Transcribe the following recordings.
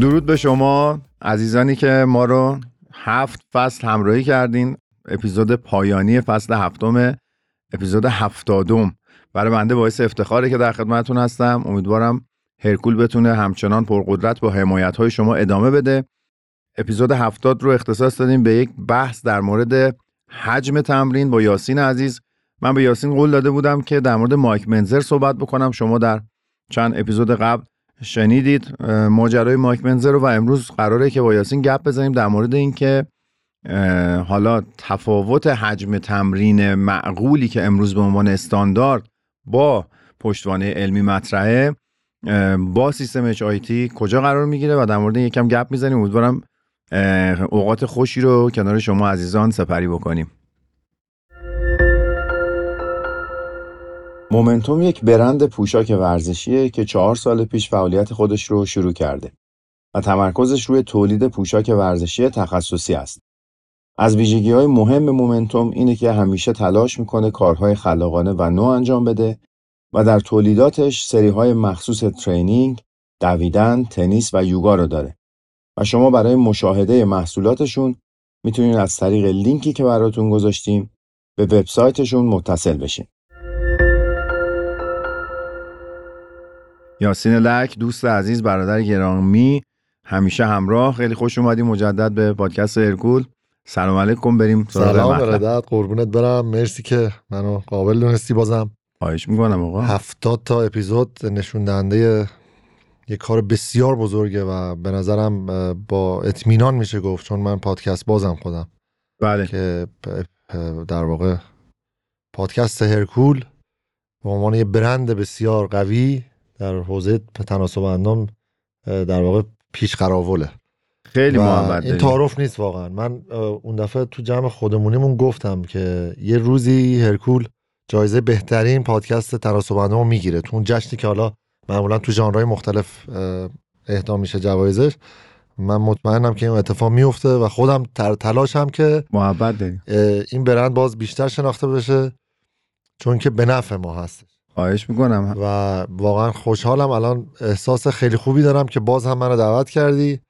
درود به شما عزیزانی که ما رو هفت فصل همراهی کردین. اپیزود پایانی فصل هفتم اپیزود هفتادم. برای بنده باعث افتخاره که در خدمتتون هستم. امیدوارم هرکول بتونه همچنان پرقدرت با حمایت های شما ادامه بده. اپیزود هفتاد رو اختصاص دادیم به یک بحث در مورد حجم تمرین با یاسین عزیز. من به یاسین قول داده بودم که در مورد مایک منزر صحبت بکنم. شما در چند اپیزود قبل شنیدید ماجرای مایک منزر و امروز قراره که با یاسین گپ بزنیم در مورد اینکه حالا تفاوت حجم تمرین معقولی که امروز به عنوان استاندارد با پشتوانه علمی مطرحه با سیستم اچ کجا قرار می‌گیره و در مورد یکم گپ می‌زنیم. امیدوارم اوقات خوشی رو کنار شما عزیزان سپری بکنیم. مومنتوم یک برند پوشاک ورزشیه که چهار سال پیش فعالیت خودش رو شروع کرده و تمرکزش روی تولید پوشاک ورزشی تخصصی است. از ویژگی های مهم مومنتوم اینه که همیشه تلاش می‌کنه کارهای خلاقانه و نو انجام بده و در تولیداتش سری های مخصوص training، دویدن، تنیس و یوگا رو داره. و شما برای مشاهده محصولاتشون می‌تونید از طریق لینکی که براتون گذاشتیم به وبسایتشون متصل بشین. یاسین لک دوست عزیز برادر گرامی همیشه همراه. خیلی خوش اومدیم مجدد به پادکست ارکول سلام علیکم بریم سلام برادر قربونت برم. مرسی که منو قابل دونستی بازم. خواهش می‌کنم آقا. هفتاد تا اپیزود نشون دهنده یه کار بسیار بزرگه و به نظرم با اطمینان میشه گفت چون من پادکست بازم خودم. بله. که در واقع پادکست هرکول به عنوان یه برند بسیار قوی در حوزه تناسب اندام در واقع پیش قراوله. خیلی محبت این تعارف نیست واقعا. من اون دفعه تو جمع خودمونیمون گفتم که یه روزی هرکول جایزه بهترین پادکست تناسب اندام می‌گیره. تو اون جشنی که حالا معمولا تو ژانرهای مختلف اهدا میشه جوایزش من مطمئنم که این اتفاق میفته و خودم تر تلاشم که محبت داریم. این برند باز بیشتر شناخته بشه چون که به نفع ما هست خواهش می‌کنم. و واقعا خوشحالم. الان احساس خیلی خوبی دارم که باز هم منو دعوت کردی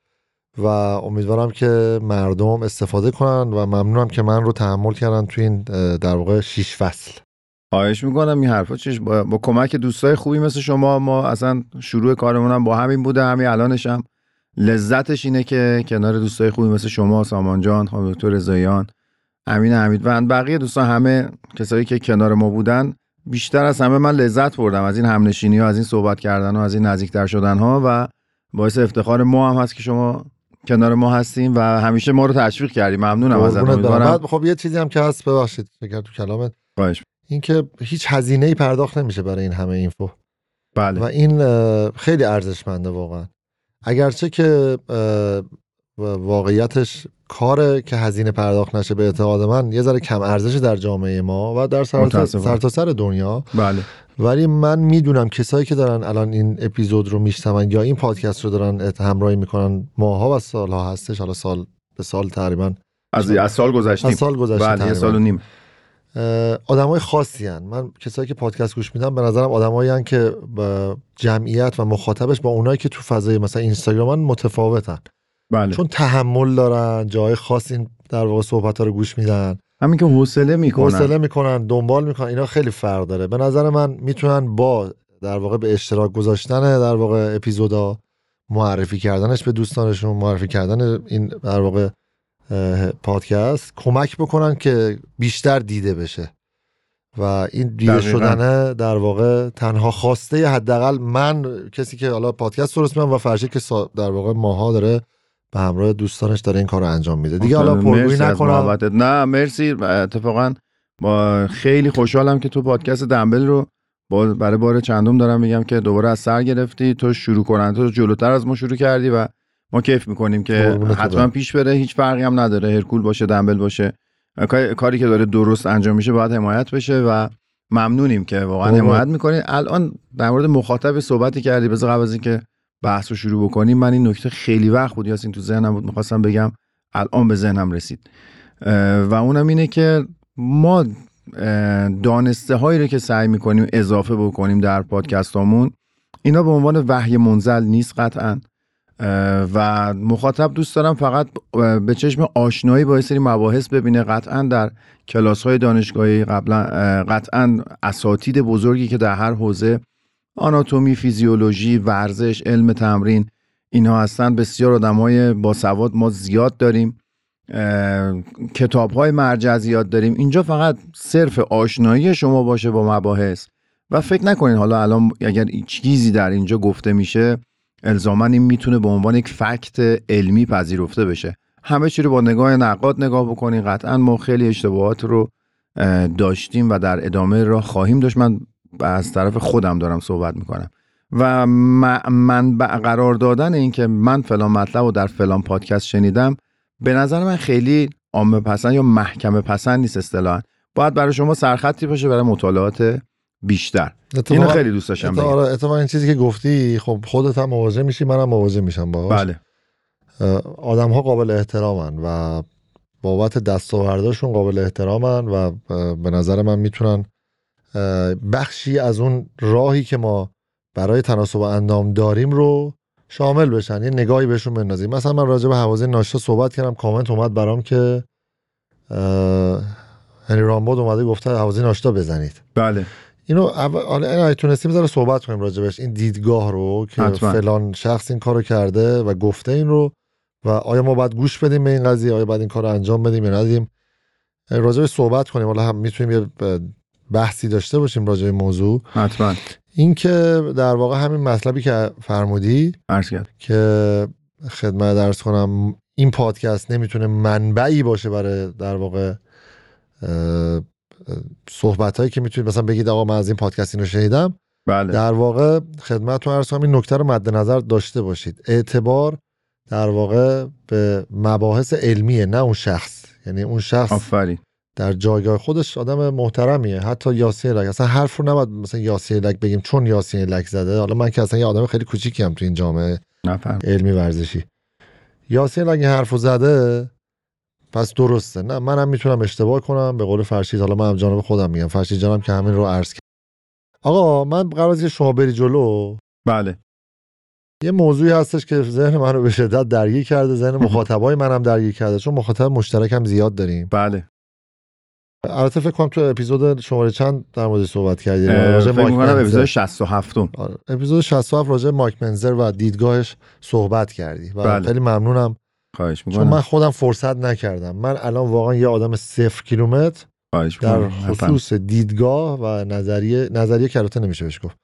و امیدوارم که مردم استفاده کنن و ممنونم که من رو تحمل کردن تو این در واقع شیش فصل. خواهش می‌کنم. این حرفا چیش با, با کمک دوستای خوبی مثل شما ما اصلا شروع کارمونم با همین بوده. همین الانشم لذتش اینه که کنار دوستای خوبی مثل شما سامان جان خانم دکتر رضاییان امین حمید و بقیه دوستان همه کسایی که کنار ما بودن بیشتر از همه من لذت بردم از این همنشینی ها از این صحبت کردن ها از این نزدیکتر شدن ها و باعث افتخار ما هم هست که شما کنار ما هستیم و همیشه ما رو تشویق کردیم ممنونم ازت بعد خب یه چیزی هم که هست ببخشید فکر تو کلامت. باش این که هیچ هزینه ای پرداخت نمیشه برای این همه اینفو. بله. و این خیلی ارزشمنده واقعا. اگرچه که واقعیتش کاره که هزینه پرداخت نشه به اعتقاد من یه ذره کم ارزش در جامعه ما و در سرتاسر سر, سر دنیا. بله. ولی من می‌دونم کسایی که دارن الان این اپیزود رو میشنون یا این پادکست رو دارن همراهی می‌کنن ماها و سالها هستش حالا سال به سال تقریبا از از سال گذشتیم. از سال گذشتیم بله سال و نیم. آدمای خاصی هن. من کسایی که پادکست گوش میدم به نظرم آدمایی که جمعیت و مخاطبش با اونایی که تو فضای مثلا اینستاگرام متفاوتن. بله. چون تحمل دارن جای خاص این در واقع صحبت ها رو گوش میدن. همین که حوصله می‌کنن. حوصله می‌کنن دنبال می‌کنن اینا خیلی فرق داره. به نظر من می‌تونن با در واقع به اشتراک گذاشتن در واقع اپیزودا معرفی کردنش به دوستانشون معرفی کردن این در واقع پادکست کمک بکنن که بیشتر دیده بشه. و این دیده شدنه در واقع تنها خواسته حداقل من کسی که حالا پادکست درست می‌کنم و فرشی که در واقع ماها داره به همراه دوستانش داره این کار رو انجام میده. دیگه حالا پرگویی نکنم. نه مرسی. اتفاقا با خیلی خوشحالم که تو پادکست دنبل رو برای بار چندم دارم میگم که دوباره از سر گرفتی. تو شروع کنن تو جلوتر از ما شروع کردی و ما کیف می‌کنیم که حتما پیش بره. هیچ فرقی هم نداره. هرکول باشه دنبل باشه. کاری که داره درست انجام میشه باید حمایت بشه و ممنونیم که واقعا حمایت می‌کنید الان در مورد مخاطب صحبتی کردی. بذار قبل از اینکه بحث رو شروع بکنیم. من این نکته خیلی وقت بود یاسین تو ذهنم بود. می‌خواستم بگم الان به ذهنم رسید. و اونم اینه که ما دانسته هایی رو که سعی می‌کنیم اضافه بکنیم در پادکستامون اینا به عنوان وحی منزل نیست قطعا. و مخاطب دوست دارم فقط به چشم آشنایی با سری مباحث ببینه. قطعا در کلاس های دانشگاهی قبلا قطعا اساتید بزرگی که در هر حوزه آناتومی، فیزیولوژی، ورزش، علم تمرین اینها هستن. بسیار آدمای با سواد ما زیاد داریم. کتاب های مرجع زیاد داریم. اینجا فقط صرف آشنایی شما باشه با مباحث. و فکر نکنین حالا الان اگر چیزی در اینجا گفته میشه الزاما این می‌تونه به عنوان یک فکت علمی پذیرفته بشه. همه چی رو با نگاه نقاد نگاه بکنین. قطعا ما خیلی اشتباهات رو داشتیم و در ادامه را خواهیم داشت. من از طرف خودم دارم صحبت می‌کنم. و من قرار دادن این که من فلان مطلب رو در فلان پادکست شنیدم به نظر من خیلی عامه پسند یا محکمه پسند نیست اصطلاحا. باید برای شما سرخطی باشه برای مطالعات بیشتر. اینو خیلی دوست داشتم بگم. اتفاقا این چیزی که گفتی خب خودت هم مواجه میشی منم مواجه میشم باهاش. بله. آدم ها قابل احترامن و بابت دستاورداشون قابل احترامن و به نظر من می‌تونن بخشی از اون راهی که ما برای تناسب اندام داریم رو شامل بشن. یه نگاهی بهشون بندازیم. مثلا من راجع به حوازه ناشتا صحبت کردم. کامنت اومد برام که هنری رامبود اومده گفته حوازه ناشتا بزنید. بله. اینو اول تونستیم بذاره صحبت کنیم راجبش. این دیدگاه رو که حتما. فلان شخص این کارو کرده و گفته این رو و آیا ما باید گوش بدیم به این قضیه؟ آیا باید این کار رو انجام بدیم یا ندیم؟ راجبش صحبت کنیم. حالا هم می‌تونیم یه بحثی داشته باشیم راجع به موضوع. حتما. این که در واقع همین مطلبی که فرمودی که خدمت درس کنم این پادکست نمی‌تونه منبعی باشه برای در واقع صحبت هایی که می‌تونید مثلا بگید آقا من از این پادکست اینو شنیدم. بله. در واقع خدمتتون عرض کنم این نکته رو مد نظر داشته باشید. اعتبار در واقع به مباحث علمیه نه اون شخص. یعنی اون شخص آفرین. در جایگاه خودش آدم محترمیه. حتی یاسین لک اصلا حرف رو نباید مثلا یاسین لک بگیم چون یاسین لک زده. حالا من که اصلا یه آدم خیلی کوچیکی هم تو این جامعه. نفهم. علمی ورزشی. یاسین لک حرف زده پس درسته. نه منم می‌تونم اشتباه کنم. به قول فرشید حالا من هم جانب خودم میگم. فرشید جانم که همین رو عرض کرد. آقا من قرار که شما بری جلو. بله. یه موضوعی هستش که ذهن من رو به شدت درگیر کرده. ذهن مخاطبای منم درگیر کرده. چون مخاطب مشترک هم زیاد داریم. بله. البته فکر کنم تو اپیزود شماره چند در مورد صحبت کردیم راجع کنم اپیزود 67 آره. اپیزود 67 راجع مایک منزر و دیدگاهش صحبت کردی. و بله. خیلی ممنونم. خواهش می‌کنم. چون من خودم فرصت نکردم. من الان واقعا یه آدم صفر کیلومتر در خصوص دیدگاه و نظریه نظریه کراته نمیشه بهش گفت.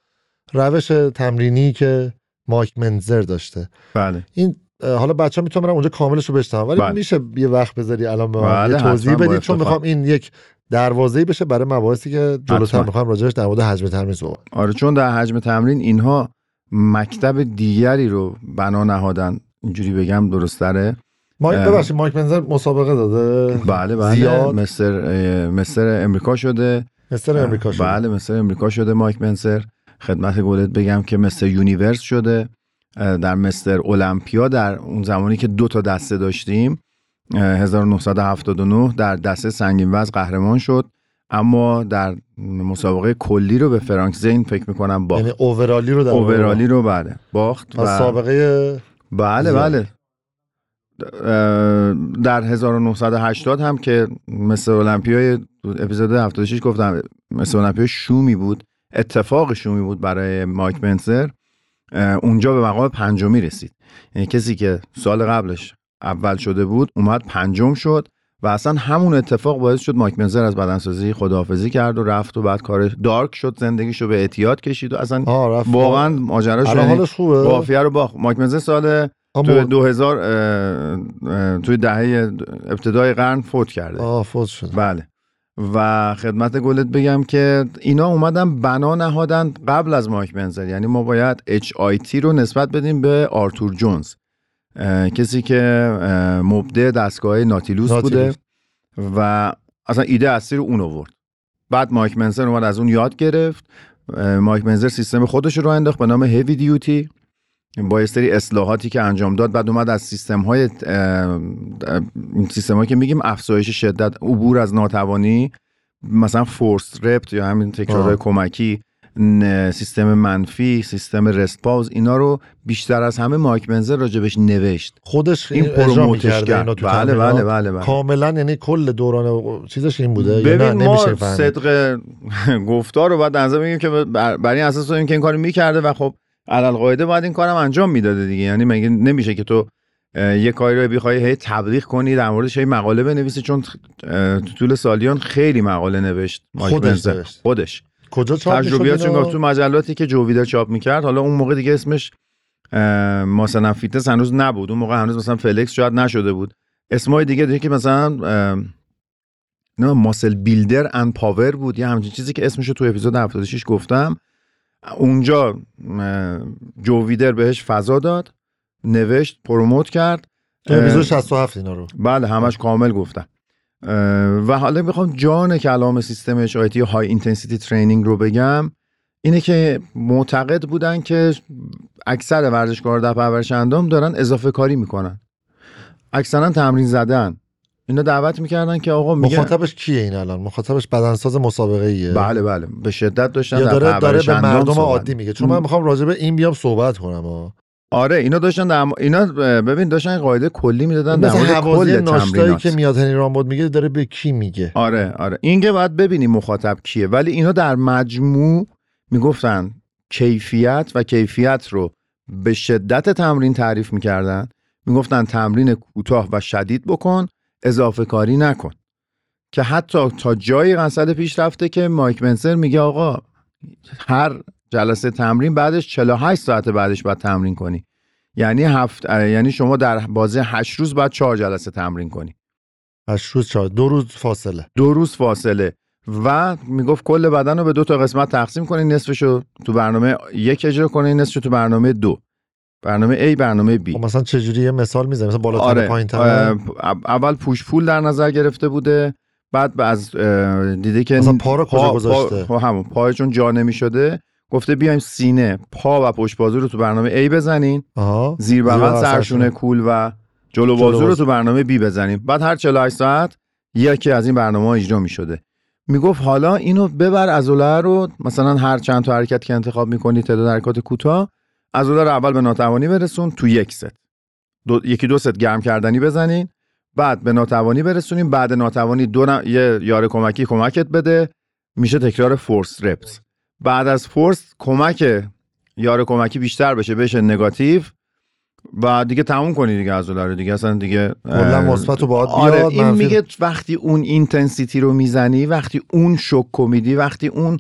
روش تمرینی که مایک منزر داشته. بله. این حالا بچه می‌تونم اونجا کاملش رو بشتم ولی بله. میشه یه وقت بذاری الان به بله توضیح بدید چون می‌خوام این یک دروازه‌ای بشه برای مباحثی که جلوتر می‌خوام راجعش در مورد حجم تمرین صحبت آره چون در حجم تمرین اینها مکتب دیگری رو بنا نهادن. اینجوری بگم درستره؟ مایک ببخشید مایک منزر مسابقه داده. بله بله. زیاد. مستر مستر امریکا شده. مستر امریکا شده. بله مستر امریکا شده مایک منزر خدمت گلت بگم که مستر یونیورس شده. در مستر المپیا در اون زمانی که دو تا دسته داشتیم 1979 در دسته سنگین وزن قهرمان شد اما در مسابقه کلی رو به فرانک زین فکر می‌کنم باخت. یعنی اوورالی رو در اوورالی رو بله باخت و سابقه بله بله. در 1980 هم که مثل المپیای اپیزود 76 گفتم مثل المپیای شومی بود اتفاق شومی بود برای مایک منسر. اونجا به مقام پنجمی رسید. یعنی کسی که سال قبلش اول شده بود اومد پنجم شد و اصلا همون اتفاق باعث شد مایک منزر از بدنسازی خداحافظی کرد و رفت و بعد کار دارک شد زندگیشو به اعتیاد کشید و اصلا واقعا ماجرا شد قافیه رو باخت. مایک منزر سال تو 2000 توی دهه ابتدای قرن فوت کرده. آه فوت شد بله. و خدمت گلت بگم که اینا اومدن بنا نهادن قبل از مایک منزر یعنی ما باید HIT رو نسبت بدیم به آرتور جونز کسی که مبده دستگاه ناتیلوس, بوده و اصلا ایده اصلی رو اون آورد. بعد مایک منزر اومد از اون یاد گرفت. مایک منزر سیستم خودش رو انداخت به نام heavy duty با یه سری اصلاحاتی که انجام داد بعد اومد از سیستم های سیستم که میگیم افزایش شدت عبور از ناتوانی مثلا forced rep یا همین تکرارهای کمکی سیستم منفی سیستم rest pause اینا رو بیشتر از همه مایک منزر راجبش نوشت. خودش این promote ش کرد. بله. بله بله بله. کاملا یعنی کل دوران چیزش این بوده یا نه؟ ببین ما نمیشه صدق گفتار رو در نظر بگیریم که بر بر این اساس این که این کارو می‌کرده و خب علل قاعده باید این کارم انجام می‌داده دیگه. یعنی مگه نمیشه که تو یه کاری رو بخوای هی تبلیغ کنی در موردش هی مقاله بنویسی؟ چون تو طول سالیان خیلی مقاله نوشت خودش. نوشت. خودش. کجا چاپ اینا؟ گفت تو مجلاتی که جوویدر چاپ می‌کرد. حالا اون موقع دیگه اسمش مثلا فیتنس هنوز نبود. اون موقع هنوز مثلا فلکس شاید نشده بود. اسمای دیگه دیگه که مثلا نه Muscle Builder and Power بود. یه همچین چیزی که اسمشو تو اپیزود 76 گفتم. اونجا جو ویدر بهش فضا داد نوشت promote کرد اپیزود اه، 67 اینا رو. بله همش کامل گفتم و حالا می‌خوام جان کلام سیستم HIT high intensity training رو بگم. اینه که معتقد بودن که اکثر ورزشکار در پرورش اندام دارن اضافه کاری می‌کنن. اکثرا تمرین زدن. اینا دعوت می‌کردن که آقا میگه مخاطبش کیه این الان؟ مخاطبش بدنساز مسابقه ایه بله بله. به شدت داشتن یا داره داره به مردم صحبت عادی میگه. چون من می‌خوام راجع به این بیام صحبت کنم. آره اینا داشتن در... اینا ببین داشتن قاعده کلی می‌دادن در مورد کل ناشتایی تمرینات که میاد هنری رامبود میگه داره به کی میگه؟ آره آره. این که باید ببینیم مخاطب کیه. ولی اینا در مجموع می‌گفتن کیفیت و کیفیت رو به شدت تمرین تعریف می‌کردن. می‌گفتن تمرین کوتاه و شدید بکن. اضافه کاری نکن. که حتی تا جایی قصد پیش رفته که مایک منسر میگه آقا هر جلسه تمرین بعدش 48 ساعت بعدش باید تمرین کنی. یعنی هفت یعنی شما در بازه 8 روز بعد 4 جلسه تمرین کنی. هشت روز چهار دو روز فاصله. دو روز فاصله. و می‌گفت کل بدن رو به دو تا قسمت تقسیم کنین نصفشو تو برنامه یک اجرا کنین نصفشو تو برنامه دو. برنامه A برنامه B. خب مثلا چجوری یه مثال می‌زنی مثلا بالاتر آره پایین اول پوش پول در نظر گرفته بوده بعد از دیده که مثلا پا رو کجا گذاشته؟ پا همون پای چون جا نمی‌شده گفته بیایم سینه پا و پشت بازو رو تو برنامه A بزنین. زیر بغل سرشونه. کول و جلو بازو رو. تو برنامه بی بزنیم بعد هر 48 ساعت یکی از این برنامه ها اجرا می شده می‌گفت حالا اینو ببر عضله رو مثلا هر چند تا حرکت که انتخاب می‌کنی تعداد حرکات کوتاه عضله رو اول به ناتوانی برسون تو یک ست. دو، یکی دو ست گرم کردنی بزنین. بعد به ناتوانی برسونیم. بعد ناتوانی دو ن... یه یار کمکی کمکت بده. میشه تکرار forced reps بعد از force کمک یار کمکی بیشتر بشه بشه نگاتیو. و دیگه تموم کنی دیگه عضله رو دیگه اصلا دیگه کلا مثبت و باید آره این میگه وقتی اون اینتنسیتی رو می‌زنی وقتی اون شک میدی وقتی اون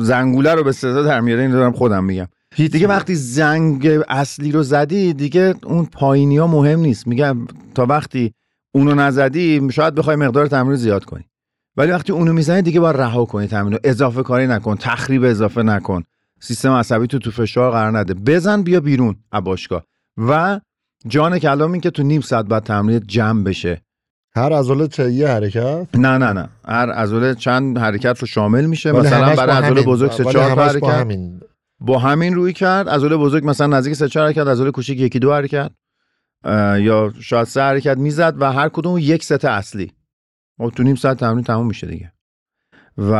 زنگوله رو به صدا در میاره این دارم خودم میگم. دیگه وقتی زنگ اصلی رو زدی دیگه اون پایینی ها مهم نیست. میگم تا وقتی اونو نزدی شاید بخوای مقدار تمرین رو زیاد کنی. ولی وقتی اونو می‌زنی دیگه باید رها کنی تمرین رو اضافه کاری نکن تخریب اضافه نکن. سیستم عصبی تو تو فشار قرار نده. بزن بیا بیرون از باشگاه و جان کلام این که تو نیم ساعت بعد تمرین جمع بشه. هر عضله چه یه حرکت؟ نه نه نه. هر عضله چند حرکت رو شامل میشه. مثلا برای عضله بزرگ سه چهار همش با حرکت. همین. با همین روی کرد. عضله بزرگ مثلا نزدیک سه چهار حرکت عضله کوچیک یکی دو حرکت. یا شاید سه حرکت می‌زد و هر کدوم یک ست اصلی. و تو نیم ساعت تمرین تموم میشه دیگه. و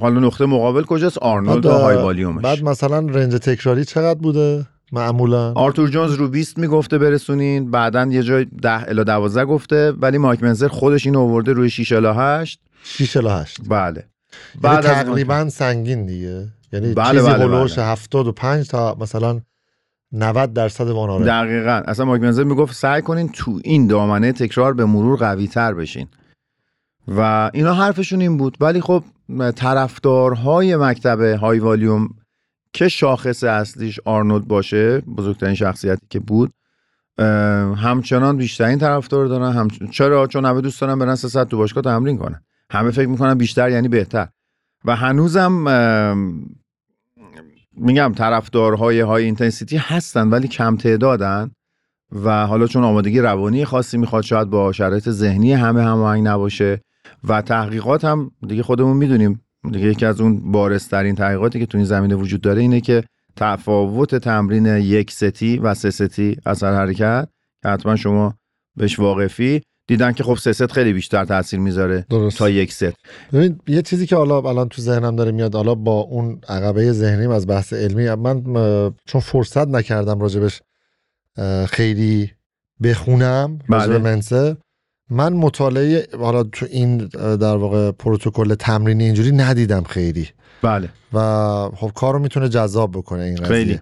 حالا نقطه مقابل کجاست؟ آرنولد و های والیومش بعد مثلا رنج تکراری چقدر بوده؟ معمولا. آرتور جونز رو 20 می‌گفته برسونین بعدا یه جای 10 الی 12 گفته ولی مایک منزر خودش اینو آورده روی 6 الی 8 6 الی 8 بله. بعد بعد از تقریبا سنگین دیگه. یعنی بله، چیزی بله، هلوش بله. 75 تا مثلا 90 درصد واناره دقیقا. اصلا مایک منزر می‌گفت سعی کنین تو این دامنه تکرار به مرور قوی تر بشین. و اینا حرفشون این بود. ولی خب طرفدارهای مکتب high volume که شاخص اصلیش آرنولد باشه بزرگترین شخصیتی که بود همچنان بیشترین طرفدار دارن هم... چرا؟ چون همه دوست دارن برن سه ساعت تو باشگاه تمرین کنن. همه فکر می‌کنن بیشتر یعنی بهتر. و هنوزم میگم طرفدارهای high intensity هستن ولی کم تعدادن و حالا چون آمادگی روانی خاصی می‌خواد شاید با شرایط ذهنی همه هماهنگ نباشه و تحقیقات هم دیگه خودمون می‌دونیم یکی از اون بارسترین تحقیقاتی که تو این زمینه وجود داره اینه که تفاوت تمرین یک ستی و سه ستی اثر حرکت که حتما شما بهش واقفی. دیدن که خب سه ست خیلی بیشتر تاثیر می‌ذاره درست. تا یک ست. ببین یه چیزی که حالا الان تو ذهنم داره میاد حالا با اون عقبه ذهنیم از بحث علمی من چون فرصت نکردم راجبش خیلی بخونم راجب بله. منسر من مطالعه حالا تو این در واقع پروتکل تمرینی اینجوری ندیدم خیلی. بله. و خب کارو می‌تونه جذاب بکنه این قضیه. خیلی.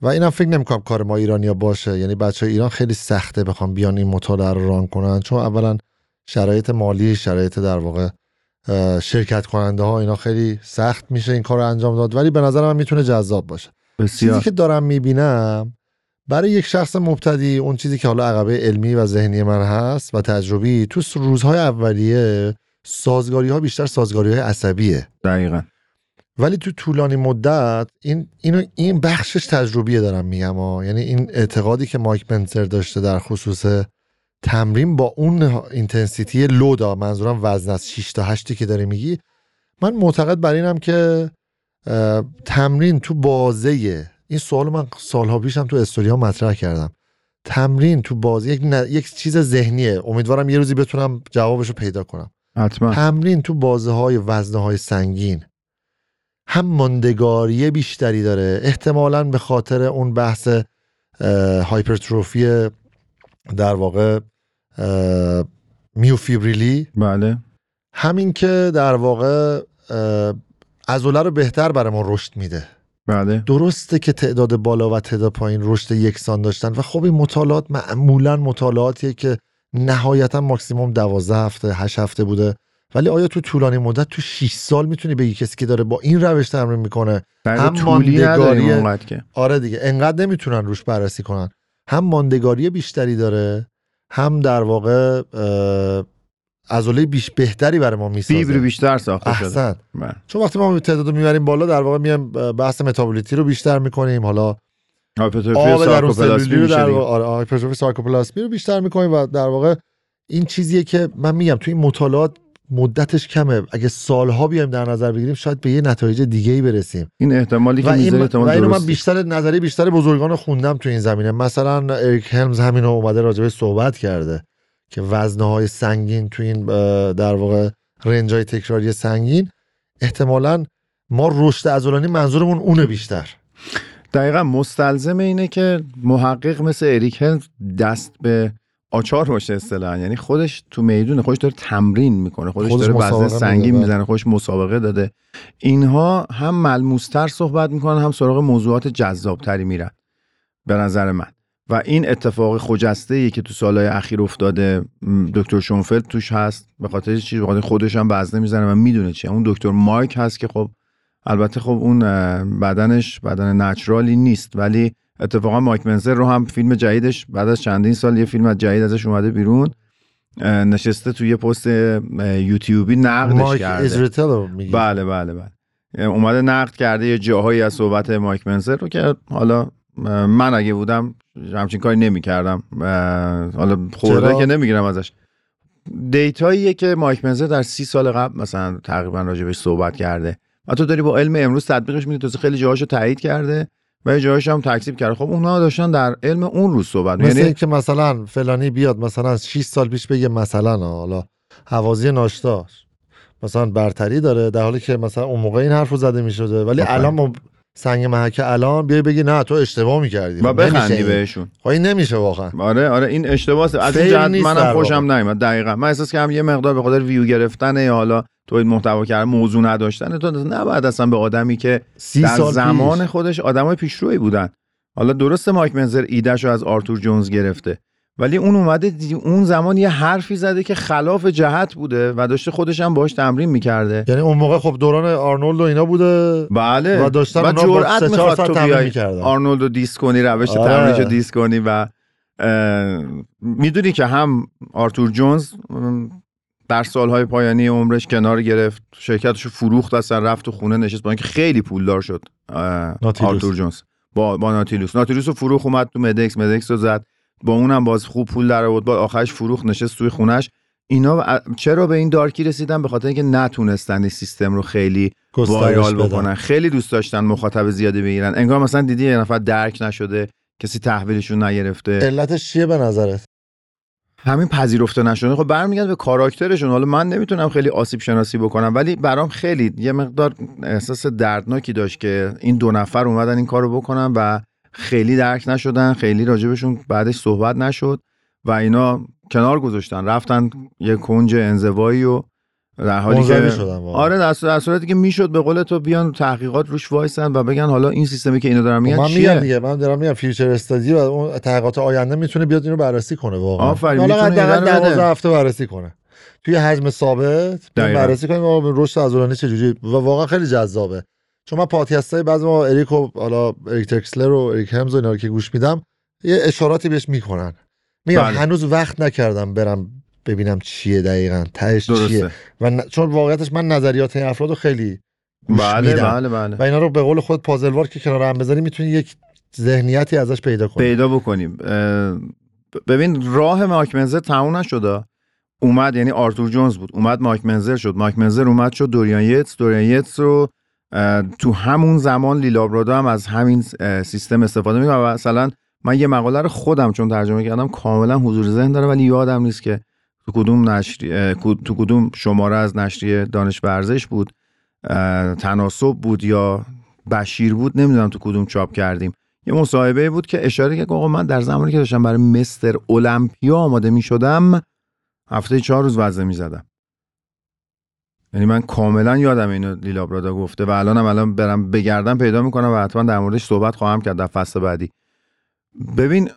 و اینم فکر نمی‌کنم کار ما ایرانیا باشه. یعنی بچه ایران خیلی سخته بخوام بیان این مطالعه رو ران کنن. چون اولا شرایط مالی شرایط در واقع شرکت کننده ها اینا خیلی سخت میشه این کار رو انجام داد. ولی به نظر من می‌تونه جذاب باشه. چیزی بسیار. که دارم می‌بینم برای یک شخص مبتدی اون چیزی که حالا عقبه علمی و ذهنی من هست و تجربی تو روزهای اولیه سازگاری ها بیشتر سازگاری های عصبیه دقیقا ولی تو طولانی مدت این اینو این بخشش تجربیه دارم میگم ها. یعنی این اعتقادی که مایک منسر داشته در خصوص تمرین با اون اینتنسیتی لودا منظورم وزن از 6 تا 8 که داری میگی من معتقد بر اینم که تمرین تو بازه این سوال من سالها پیشم تو استوریا مطرح کردم. تمرین تو بازه یک, ن- یک چیز ذهنیه. امیدوارم یه روزی بتونم جوابشو پیدا کنم. حتما. تمرین تو بازه های وزنه های سنگین. هم ماندگاری بیشتری داره. احتمالا به خاطر اون بحث هایپرتروفی در واقع میوفیبریلی. بله. همین که در واقع اه، عضله رو بهتر برای ما رشد میده. بله. درسته که تعداد بالا و تعداد پایین رشد یکسان داشتن و خب این مطالعات معمولا مطالعاتیه که نهایتا ماکسیموم دوازده هفته هشت هفته بوده. ولی آیا تو طولانی مدت تو 6 سال می‌تونی بگی کسی که داره با این روش تمرین می‌کنه؟ هم هم ماندگاری- که. آره دیگه انقدر نمی‌تونن روش بررسی کنن. هم ماندگاری بیشتری داره هم در واقع عضله بیش بهتری برای ما می‌سازه. فیبر بیشتر ساخته شده. احسن. بله. چون وقتی ما تعداد رو می‌بریم بالا در واقع میایم بحث متابولیتی رو بیشتر می‌کنیم. حالا هایپرتروفی آب سلولی رو در. واقع آره سارکوپلاسمی رو بیشتر می‌کنیم و در واقع این چیزیه که من میگم توی این مطالعات مدتش کمه. اگه سالها بیایم در نظر بگیریم شاید به یه نتایج دیگه ای برسیم. این احتمالی که و و احتمال اینو من بیشتر نظری بیشتر بزرگان خوندم تو این زمینه. مثلا اریک هلمز همینو اومده راجبش صحبت کرده. که وزنه های سنگین تو این در واقع رنج های تکراری سنگین احتمالا ما رشد عضلانی منظورمون اونه بیشتر. دقیقا مستلزم اینه که محقق مثل اریک دست به آچار باشه اصطلاحا. یعنی خودش تو میدون خودش داره تمرین می‌کنه خودش, خودش داره وزن سنگین. می‌زنه خودش مسابقه داده. اینها هم ملموستر صحبت می‌کنن هم سراغ موضوعات جذابتری میرن. به نظر من. و این اتفاق خجسته ای که تو سالهای اخیر افتاده دکتر شونفلد توش هست. به خاطر چی؟ به خاطر خودش هم وزنه می‌زنه و می‌دونه چیه. اون دکتر مایک هست که خب البته خب اون بدنش بدن نچرالی نیست. ولی اتفاقا مایک منزر رو هم فیلم جدیدش بعد از چندین سال یه فیلم از جدید ازش اومده بیرون. نشسته توی یه پست یوتیوبی نقدش مایک کرده. بله بله بله. اومده نقد کرده یه جاهایی از صحبت مایک منزر رو که حالا من اگه بودم همچین کاری نمی‌کردم. حالا خورده؟ که نمی‌گیرم ازش. دیتاییه که مایک منزر در سی سال قبل مثلا تقریبا راجبش صحبت کرده. و تو داری با علم امروز تطبیقش میدی تو خیلی جاهاشو تایید کرده و یه جاهاش هم تکذیب کرده. خب اونها داشتن در علم اون روز صحبت مثل یعنی اینکه مثلا فلانی بیاد مثلا 6 سال پیش بگه مثلا حالا حوازی ناشتا مثلا برتری داره در حالی که مثلا اون موقع این حرف رو زده می‌شده. ولی. الان ما سنگ محکه الان بیای بگی نه تو اشتباه می‌کردی. و بخندی بهشون. خب این نمیشه واقعا. آره آره این اشتباهه. از این جهت منم. خوشم نیومد دقیقا. من احساس کردم یه مقدار به خاطر ویو گرفتن یا حالا تولید محتوا کردن موضوع نداشتن تو نباید اصلا به آدمی که سی در سال زمان پیش. خودش آدمای پیشروی بودن. حالا درسته مایک منزر ایدهش رو از آرتور جونز گرفته. ولی اون اومده اون زمان یه حرفی زده که خلاف جهت بوده و داشته خودش هم باش تمرین می‌کرده یعنی اون موقع خب دوران آرنولد و اینا بوده بله و داشتن و جرأت چهار می‌خواد تو تمرین بیای. آرنولد رو diss کنی روش آره. تمرینش رو diss کنی و می‌دونی که هم آرتور جونز در سالهای پایانی عمرش کناره گرفت شرکتش رو فروخت اصلا رفت تو خونه نشست با اینکه خیلی پولدار شد. آرتور جونز با, با ناتیلوس ناتیلوس رو فروخت اومد تو مدکس مدکس رو زد با اونم باز خوب پول در آورد. با آخرش فروخت نشست توی خونش. اینا چرا به این دارکی رسیدن؟ به خاطر اینکه نتونستن این سیستم رو خیلی وایرال. بکنن. خیلی دوست داشتن مخاطب زیادی بگیرن. انگار مثلا دیدی یه نفر درک نشده کسی تحویلشون نگرفته. علتش چیه به نظرت؟ همین پذیرفته نشده خب برمیگرده به کاراکترشون. حالا من نمی‌تونم خیلی آسیب شناسی بکنم ولی برام خیلی یه مقدار احساس دردناکی داشت که این دو نفر اومدن این کارو بکنن و خیلی درک نشدن خیلی راجبشون بعدش صحبت نشد و اینا کنار گذاشتن رفتن یه کنج انزوایی و در حالی که. آره در صورت- در صورتی که می‌شد به قول تو بیان تحقیقات روش وایسن و بگن حالا این سیستمی که اینا دارن میگن من میگم دیگه من دارم میگم فیوچر استادی و اون تحقیقات آینده می‌تونه بیاد اینو بررسی کنه واقعا آفرین، حالا می‌تونه حداقل ایده رو بده. 12 هفته بررسی کنه توی حجم ثابت. بررسی کنیم رشد عضلانی چجوری و واقعا خیلی جذابه چون من پادکست های بعضی ما اریک و حالا اریک تکسلر و اریک همز و اینا رو که گوش میدم یه اشاراتی بهش می‌کنن. میگم بله. هنوز وقت نکردم برم ببینم چیه دقیقا تهش چیه. درسته. و ن- چون واقعیتش من نظریات این افراد رو خیلی گوش بله میدم. بله بله. و اینا رو به قول خود پازلوار که کنار هم بذاری می‌تونی یک ذهنیتی ازش پیدا کنی. پیدا بکنیم. ببین راه منزر تموم نشده اومد یعنی آرتور جونز بود. اومد منزر شد. منزر اومد شد. دوریان یتس دوریان یتس رو تو همون زمان لیلابرادا هم از همین سیستم استفاده می‌کنه مثلا من یه مقاله رو خودم چون ترجمه کردم کاملا حضور ذهن داره ولی یادم نیست که تو کدوم نشری تو کدوم شماره از نشریه دانش ورزش بود تناسب بود یا بشیر بود نمی‌دونم تو کدوم چاپ کردیم. یه مصاحبه بود که اشاره که آقا من در زمانی که داشتم برای مستر المپیا آماده می شدم هفته چهار روز وزنه می زدم یعنی من کاملا یادم اینو لیلابرادا گفته و الانم الان برم بگردم پیدا می‌کنم و حتما در موردش صحبت خواهم کرد در فصل بعدی. ببین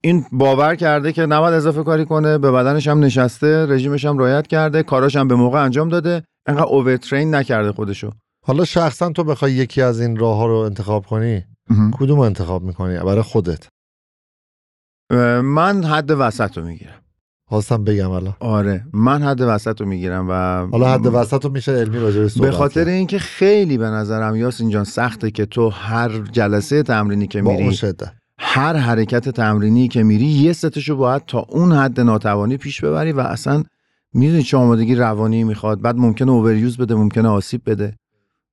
این باور کرده که نباید اضافه کاری کنه به بدنش هم نشسته رژیمش هم رعایت کرده کاراش هم به موقع انجام داده انقدر اوورترین نکرده خودشو. حالا شخصا تو بخوای یکی از این راه ها رو انتخاب کنی کدوم انتخاب می‌کنی؟ برای خودت. من حد وسط رو می‌گیرم. خواستم بگم الان. آره. من حد وسط رو می‌گیرم و حالا حد وسط رو میشه علمی راجع به صحبت خاطر. اینکه خیلی به نظرم یاسین جان سخته که تو هر جلسه تمرینی که میری هر حرکت تمرینی که میری یه ستشو باید تا اون حد ناتوانی پیش ببری و اصلا می‌دونی چه آمادگی روانی می‌خواد. بعد ممکنه اووریوز بده ممکنه آسیب بده.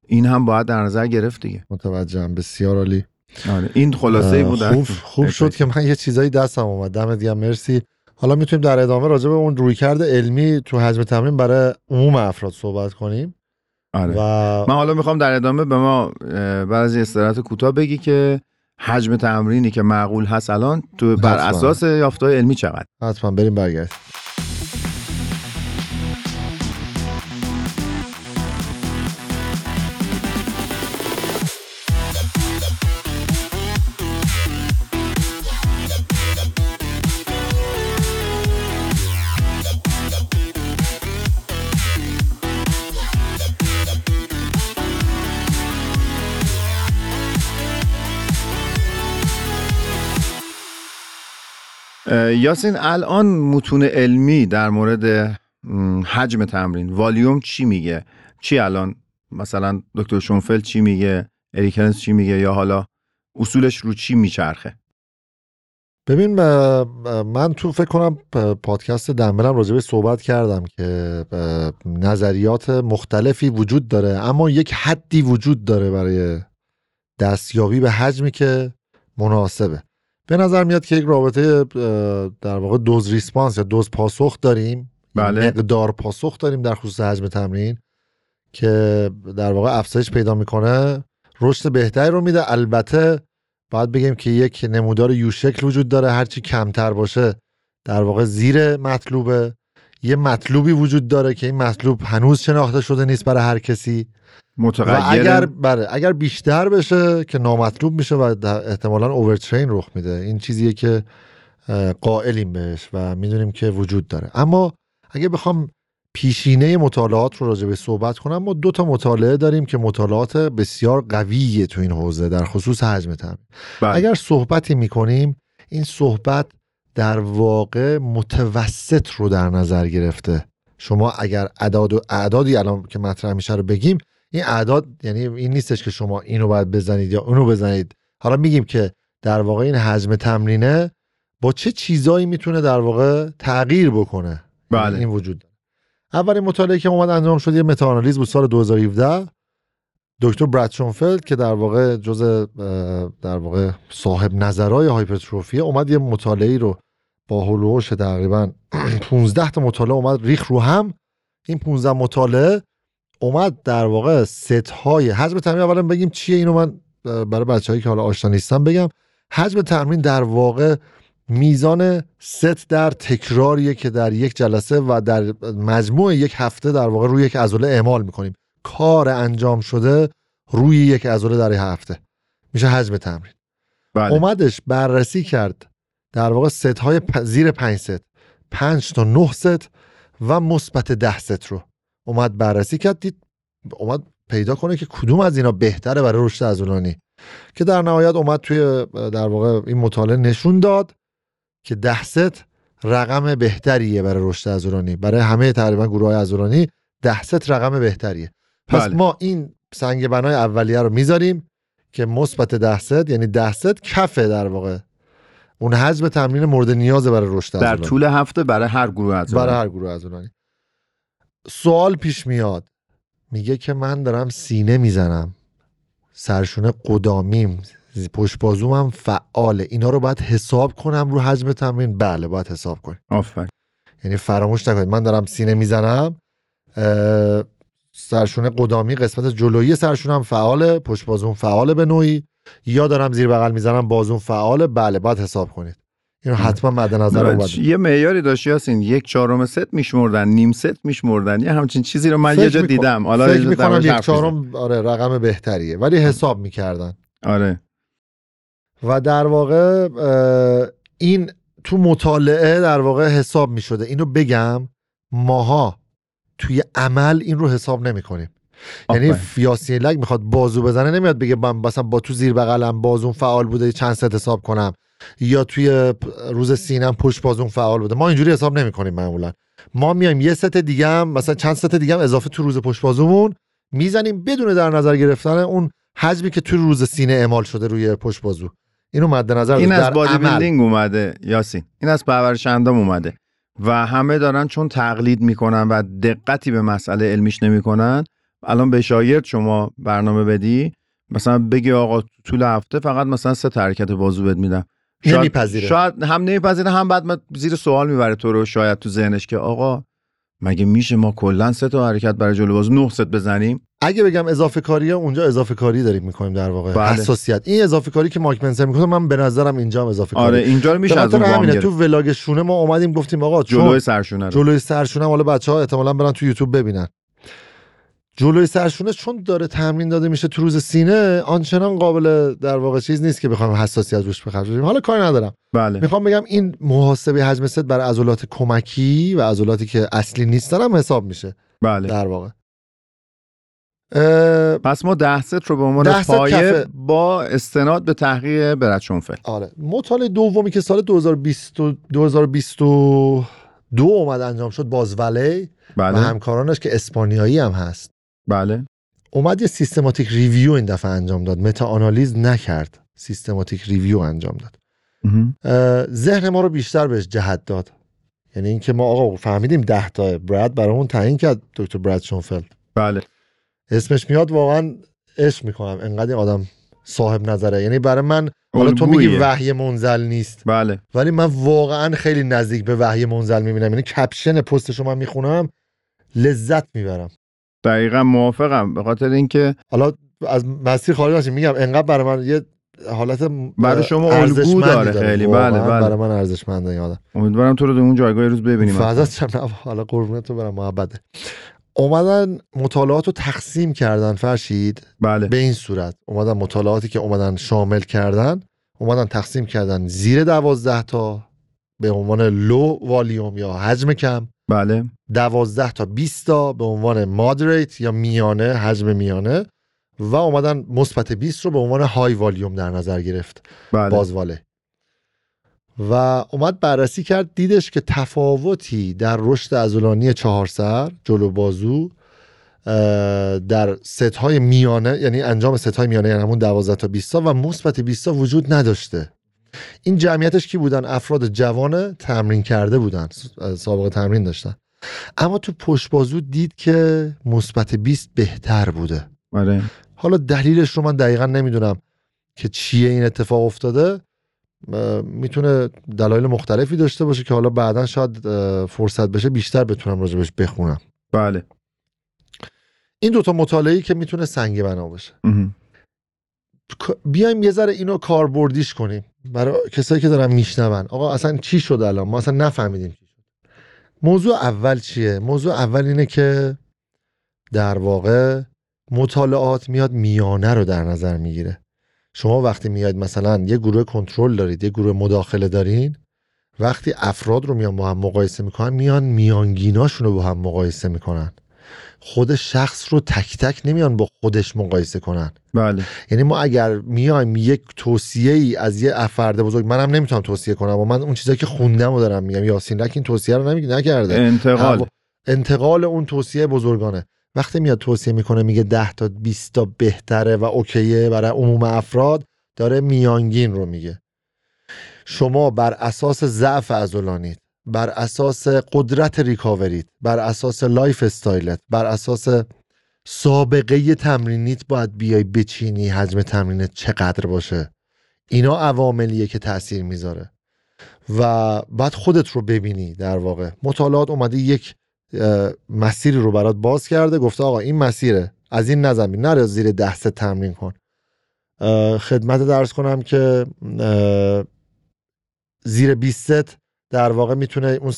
این هم باید در نظر گرفت دیگه. متوجهم. بسیار عالی. آره. این خلاصه ای بود. خوب خوب شد که من یه چیزایی دستم اومد. دمت گرم. مرسی. حالا می‌تونیم در ادامه راجع به اون رویکرد علمی تو حجم تمرین برای عموم افراد صحبت کنیم آره. و من حالا می‌خوام در ادامه به ما اه، بعد از یه استراحت کوتاه بگی که حجم تمرینی که معقول هست الان تو بر حتما. اساس یافته‌های علمی چقدر حتما بریم برگردیم یاسین الان متون علمی در مورد حجم تمرین والیوم چی میگه؟ چی الان؟ مثلا دکتر شونفل چی میگه؟ اریکنز چی میگه؟ یا حالا اصولش رو چی میچرخه؟ ببین من تو فکر کنم پادکست دنبلم راجع به صحبت کردم که نظریات مختلفی وجود داره اما یک حدی وجود داره برای دستیابی به حجمی که مناسبه. به نظر میاد که یک رابطه در واقع دوز ریسپانس یا دوز پاسخ داریم. بله. مقدار پاسخ داریم در خصوص حجم تمرین که در واقع افزایش پیدا می‌کنه. رشد بهتری رو میده. البته باید بگیم که یک نمودار یو شکل وجود داره. هرچی کمتر باشه در واقع زیر مطلوبه. یه مطلوبی وجود داره که این مطلوب هنوز شناخته شده نیست برای هر کسی. متغیر. اگر بله اگر بیشتر بشه که نامطلوب میشه و احتمالا اوورترین رخ میده این چیزیه که قائلیم بهش و می‌دونیم که وجود داره. اما اگه بخوام پیشینه مطالعات رو راجع به صحبت کنم ما دو تا مطالعه داریم که مطالعات بسیار قویه تو این حوزه در خصوص حجم تمرین بله. اگر صحبتی می‌کنیم این صحبت در واقع متوسط رو در نظر گرفته. شما اگر اعداد و اعدادی الان که مطرح میشه رو بگیم این اعداد یعنی این نیستش که شما اینو باید بزنید یا اونو بزنید حالا میگیم که در واقع این حجم تمرینه با چه چیزایی می‌تونه در واقع تغییر بکنه بله. این وجود داره. اولین مطالعه که اومد انجام شد یه متاانالیز بود سال 2017 دکتر براد شونفلد که در واقع جز در واقع صاحب نظرهای هایپرتروفی اومد یه مطالعه رو با هلوهوش تقریبا 15 تا مطالعه اومد ریخ رو هم این 15 مطالعه اومد در واقع ست های حجم تمرین اولا بگیم چیه اینو من برای بچههایی که حالا آشنا نیستن بگم. حجم تمرین در واقع میزان ست در تکراریه که در یک جلسه و در مجموع یک هفته در واقع روی یک عضله اعمال می‌کنیم. کار انجام شده روی یک عضله در یک هفته. میشه حجم تمرین بله. اومدش بررسی کرد در واقع ست های پ- زیر پنج ست. پنج تا نه ست و مثبت ده ست رو. اومد بررسی کرد دید اومد پیدا کنه که کدوم از اینا بهتره برای رشد عضلانی که در نهایت اومد توی در واقع این مطالعه نشون داد که ده ست رقم بهتریه برای رشد عضلانی برای همه تقریبا گروه های عضلانی ده ست رقم بهتریه. پس بله. ما این سنگ بنای اولیه رو می‌ذاریم که مثبت ده ست یعنی ده ست کفه در واقع اون حجم تمرین مورد نیازه برای رشد در عضلانی. طول هفته برای هر گروه از برای هر گروه عضلانی سوال پیش میاد. میگه که من دارم سینه می‌زنم. سرشونه قدامیم. پشت بازومم فعاله. اینا رو باید حساب کنم رو حجم تمرین. بله باید حساب کنیم آفرین. یعنی فراموش نکنید. من دارم سینه می‌زنم سرشونه قدامی قسمت جلویی سرشونم فعاله پشت بازوم فعاله به نوعی. یا دارم زیر بغل می‌زنم بازوم فعاله. بله باید حساب کنید. اینو حتما مد نظر رو باید یه معیاری داشت یاسین یک چهارم ست میشمردن نیم ست میشمردن یه همچین چیزی رو من یه جا دیدم. حالا یه فکر می‌کنم یک. چهارم آره رقم بهتریه ولی حساب می‌کردن. آره. و در واقع این تو مطالعه در واقع حساب می‌شده. اینو بگم ماها توی عمل این رو حساب نمی‌کنیم. یعنی. یاسین لک می‌خواد بازو بزنه نمیاد بگه من مثلا با تو زیر بغلم بازوم فعال بوده چند ست حساب کنم. یا توی روز سینم پشت بازوم فعال بوده. ما اینجوری حساب نمی‌کنیم معمولا. ما میایم یه ست دیگه هم مثلا چند ست دیگه هم اضافه تو روز پشت بازومون می‌زنیم بدون در نظر گرفتن اون حجمی که تو روز سینه اعمال شده روی پشت بازو. اینو مد نظر این. از body. building اومده یاسین. این از پرورش اندام اومده. و همه دارن چون تقلید می‌کنن و دقتی به مسئله علمیش نمی‌کنن. الان به شاگرد شما برنامه بدی. مثلا بگی آقا تو طول هفته فقط مثلا سه حرکت بازو بهت میدم. شاید, نمیپذیره. شاید هم نمیپذیره هم بعد زیر سوال می‌بره تو رو شاید تو ذهنش که آقا مگه میشه ما کلا سه تا حرکت برای جلو بازو نه ست بزنیم اگه بگم اضافه کاریه اونجا اضافه کاری داریم می‌کنیم در واقع بله. حساسیت این اضافه کاری که مایک منسر می‌کنه من به نظرم اینجا هم اضافه کاری آره اینجا رو میشه از اون. تو ولاگ شونه ما اومدیم گفتیم آقا جلوی سرشونه رو جلوی سرشونه حالا بچه ها احتمالا برن تو یوتیوب ببینن جلوی سرشونه چون داره تمرین داده میشه تو روز سینه آنچنان قابل در واقع چیز نیست که بخوایم حساسیت روش بخرج بدیم حالا کاری ندارم. بله. می‌خوام بگم این محاسبه حجم ست برای عضلات کمکی و عضلاتی که اصلی نیستن هم حساب میشه. بله. در واقع. پس ما ده ست رو به عنوان پایه. با استناد به تحقیق برد شونفل آره. مطالعه دومی که سال 2020 و 2022 اومد انجام شد باز ولی و بله همکارانش که اسپانیایی هم هست. بله. اومد یه systematic review این دفعه انجام داد. متا آنالیز نکرد. systematic review انجام داد. ذهن ما رو بیشتر بهش جهت داد. یعنی اینکه ما آقا فهمیدیم ده تا براد برامون تعیین کرد دکتر براد شونفلد. بله. اسمش میاد واقعا عشق می‌کنم. انقدر این آدم صاحب نظره. یعنی برای من حالا تو. میگی وحی منزل نیست. بله. ولی من واقعا خیلی نزدیک به وحی منزل می‌بینم. یعنی کپشن پستشو من می‌خونم لذت می‌برم. دقیقا موافقم. به خاطر اینکه حالا از مسیر خارج نشیم. میگم انقدر برای من یه حالت برای شما الگو داره خیلی. بله، بله. برای من ارزشمنده این آدم. امیدوارم تو رو در اون جایگاه روز ببینیم. نه حالا قربونت برم محبته. اومدن مطالعات رو تقسیم کردن فرشید بله. به این صورت. اومدن مطالعاتی که اومدن شامل کردن اومدن تقسیم کردن زیر دوازده تا به عنوان لو والیوم یا حجم کم. بله. دوازده تا 20 تا به عنوان مادریت یا میانه حجم میانه و اومدن مثبت 20 رو به عنوان های والیوم در نظر گرفت. بله. بازواله. و اومد بررسی کرد دیدش که تفاوتی در رشد عضلانی چهار سر جلو بازو در ست های میانه یعنی انجام ست های میانه یعنی همون 12 تا 20 تا و مثبت 20 تا وجود نداشته. این جمعیتش کی بودن؟ افراد جوان تمرین کرده بودن سابقه تمرین داشتن. اما تو پشت بازو دید که مثبت 20 بهتر بوده. آره. حالا دلیلش رو من دقیقا نمی‌دونم که چیه این اتفاق افتاده. می‌تونه دلایل مختلفی داشته باشه که حالا بعدا شاید فرصت بشه بیشتر بتونم راجبش بخونم. بله. این دوتا مطالعه که می‌تونه سنگ بنا باشه بیایم یه ذره اینو کاربردیش کنیم. برای کسایی که دارن میشنون. آقا اصلا چی شد الان؟ ما اصلا نفهمیدیم چی شد. موضوع اول چیه؟ موضوع اول اینه که در واقع مطالعات میاد میانه رو در نظر می‌گیره. شما وقتی میاد مثلا یه گروه کنترل دارید یه گروه مداخله دارین وقتی افراد رو میان با هم مقایسه می‌کنن میان میانگیناشون رو با هم مقایسه می‌کنن. خود شخص رو تک تک نمیان با خودش مقایسه کنن. بله. یعنی ما اگر میایم یک توصیه ای از یه افراد بزرگ منم نمی‌تونم توصیه کنم و من اون چیزایی که خوندم و دارم میگم. یاسین این توصیه رو نمیگه نکرده. انتقال. انتقال اون توصیه بزرگانه. وقتی میاد توصیه می‌کنه میگه 10 تا 20 تا بهتره و اوکیه برای عموم افراد داره میانگین رو میگه. شما بر اساس ضعف عضلانیت بر اساس قدرت recovery ت بر اساس lifestyle ت بر اساس سابقه تمرینیت باید بیای بچینی حجم تمرینت چقدر باشه. اینا عواملیه که تاثیر می‌ذاره. و بعد خودت رو ببینی در واقع. مطالعات اومده یک مسیری رو برات باز کرده گفته آقا این مسیره. از این نزمین نره زیر ده تمرین کن. خدمت درس کنم که زیر 20 در واقع می‌تونه اون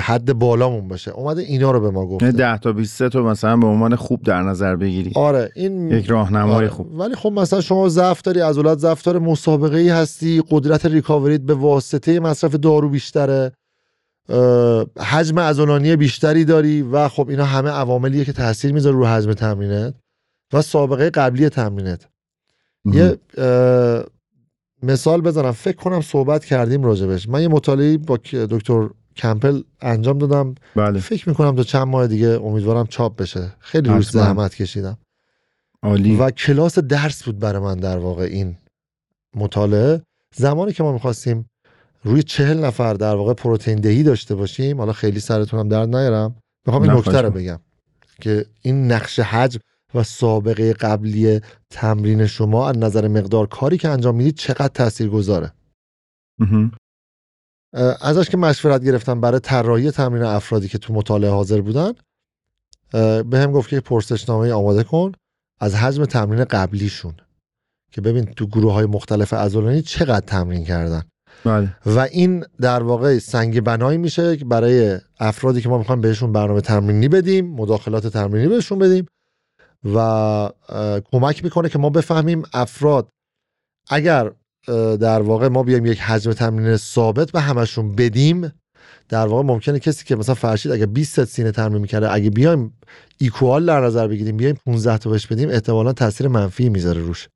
حد بالامون باشه. اومده اینا رو به ما گفته. 10 تا 20 تو مثلا به عنوان خوب در نظر بگیری. آره این یک راهنمای آره. خوب. ولی خب مثلا شما ضعف داری عضلات ضعف داره مسابقه ای هستی قدرت ریکاوریت به واسطه مصرف دارو بیشتره حجم عضلانی بیشتری داری و خب اینا همه عواملیه که تاثیر می‌ذاره رو حجم تمرینت و سابقه قبلی تمرینت. یه مثال بزنم. فکر کنم صحبت کردیم راجبش. من یه مطالعه با دکتر کمپل انجام دادم. بله. فکر می‌کنم تا چند ماه دیگه امیدوارم چاپ بشه. خیلی روز زحمت کشیدم. عالی. و کلاس درس بود برای من در واقع این مطالعه. زمانی که ما می‌خواستیم روی چهل نفر در واقع پروتئین دهی داشته باشیم حالا خیلی سرتونم درد نیارم. می‌خوام این نکته رو بگم که این نقش حجم و سابقه قبلی تمرین شما از نظر مقدار کاری که انجام می‌دید چقدر تاثیر گذاره ازش که مشورت گرفتم برای طراحی تمرین افرادی که تو مطالعه حاضر بودن به هم گفت که پرسشنامه آماده کن از حجم تمرین قبلیشون که ببین تو گروه های مختلف عضلانی چقدر تمرین کردن. بله. و این در واقع سنگ بنایی میشه که برای افرادی که ما می‌خوایم بهشون برنامه تمرینی بدیم مداخلات تمرینی بهشون بدیم و کمک می‌کنه که ما بفهمیم افراد اگر در واقع ما بیایم یک حجم تمرین ثابت به همشون بدیم در واقع ممکنه کسی که مثلا فرشید اگه 20 ست سینه تمرین می‌کرده اگه بیایم equal در نظر بگیریم بیایم 15 تا بهش بدیم احتمالا تاثیر منفی می‌ذاره روش.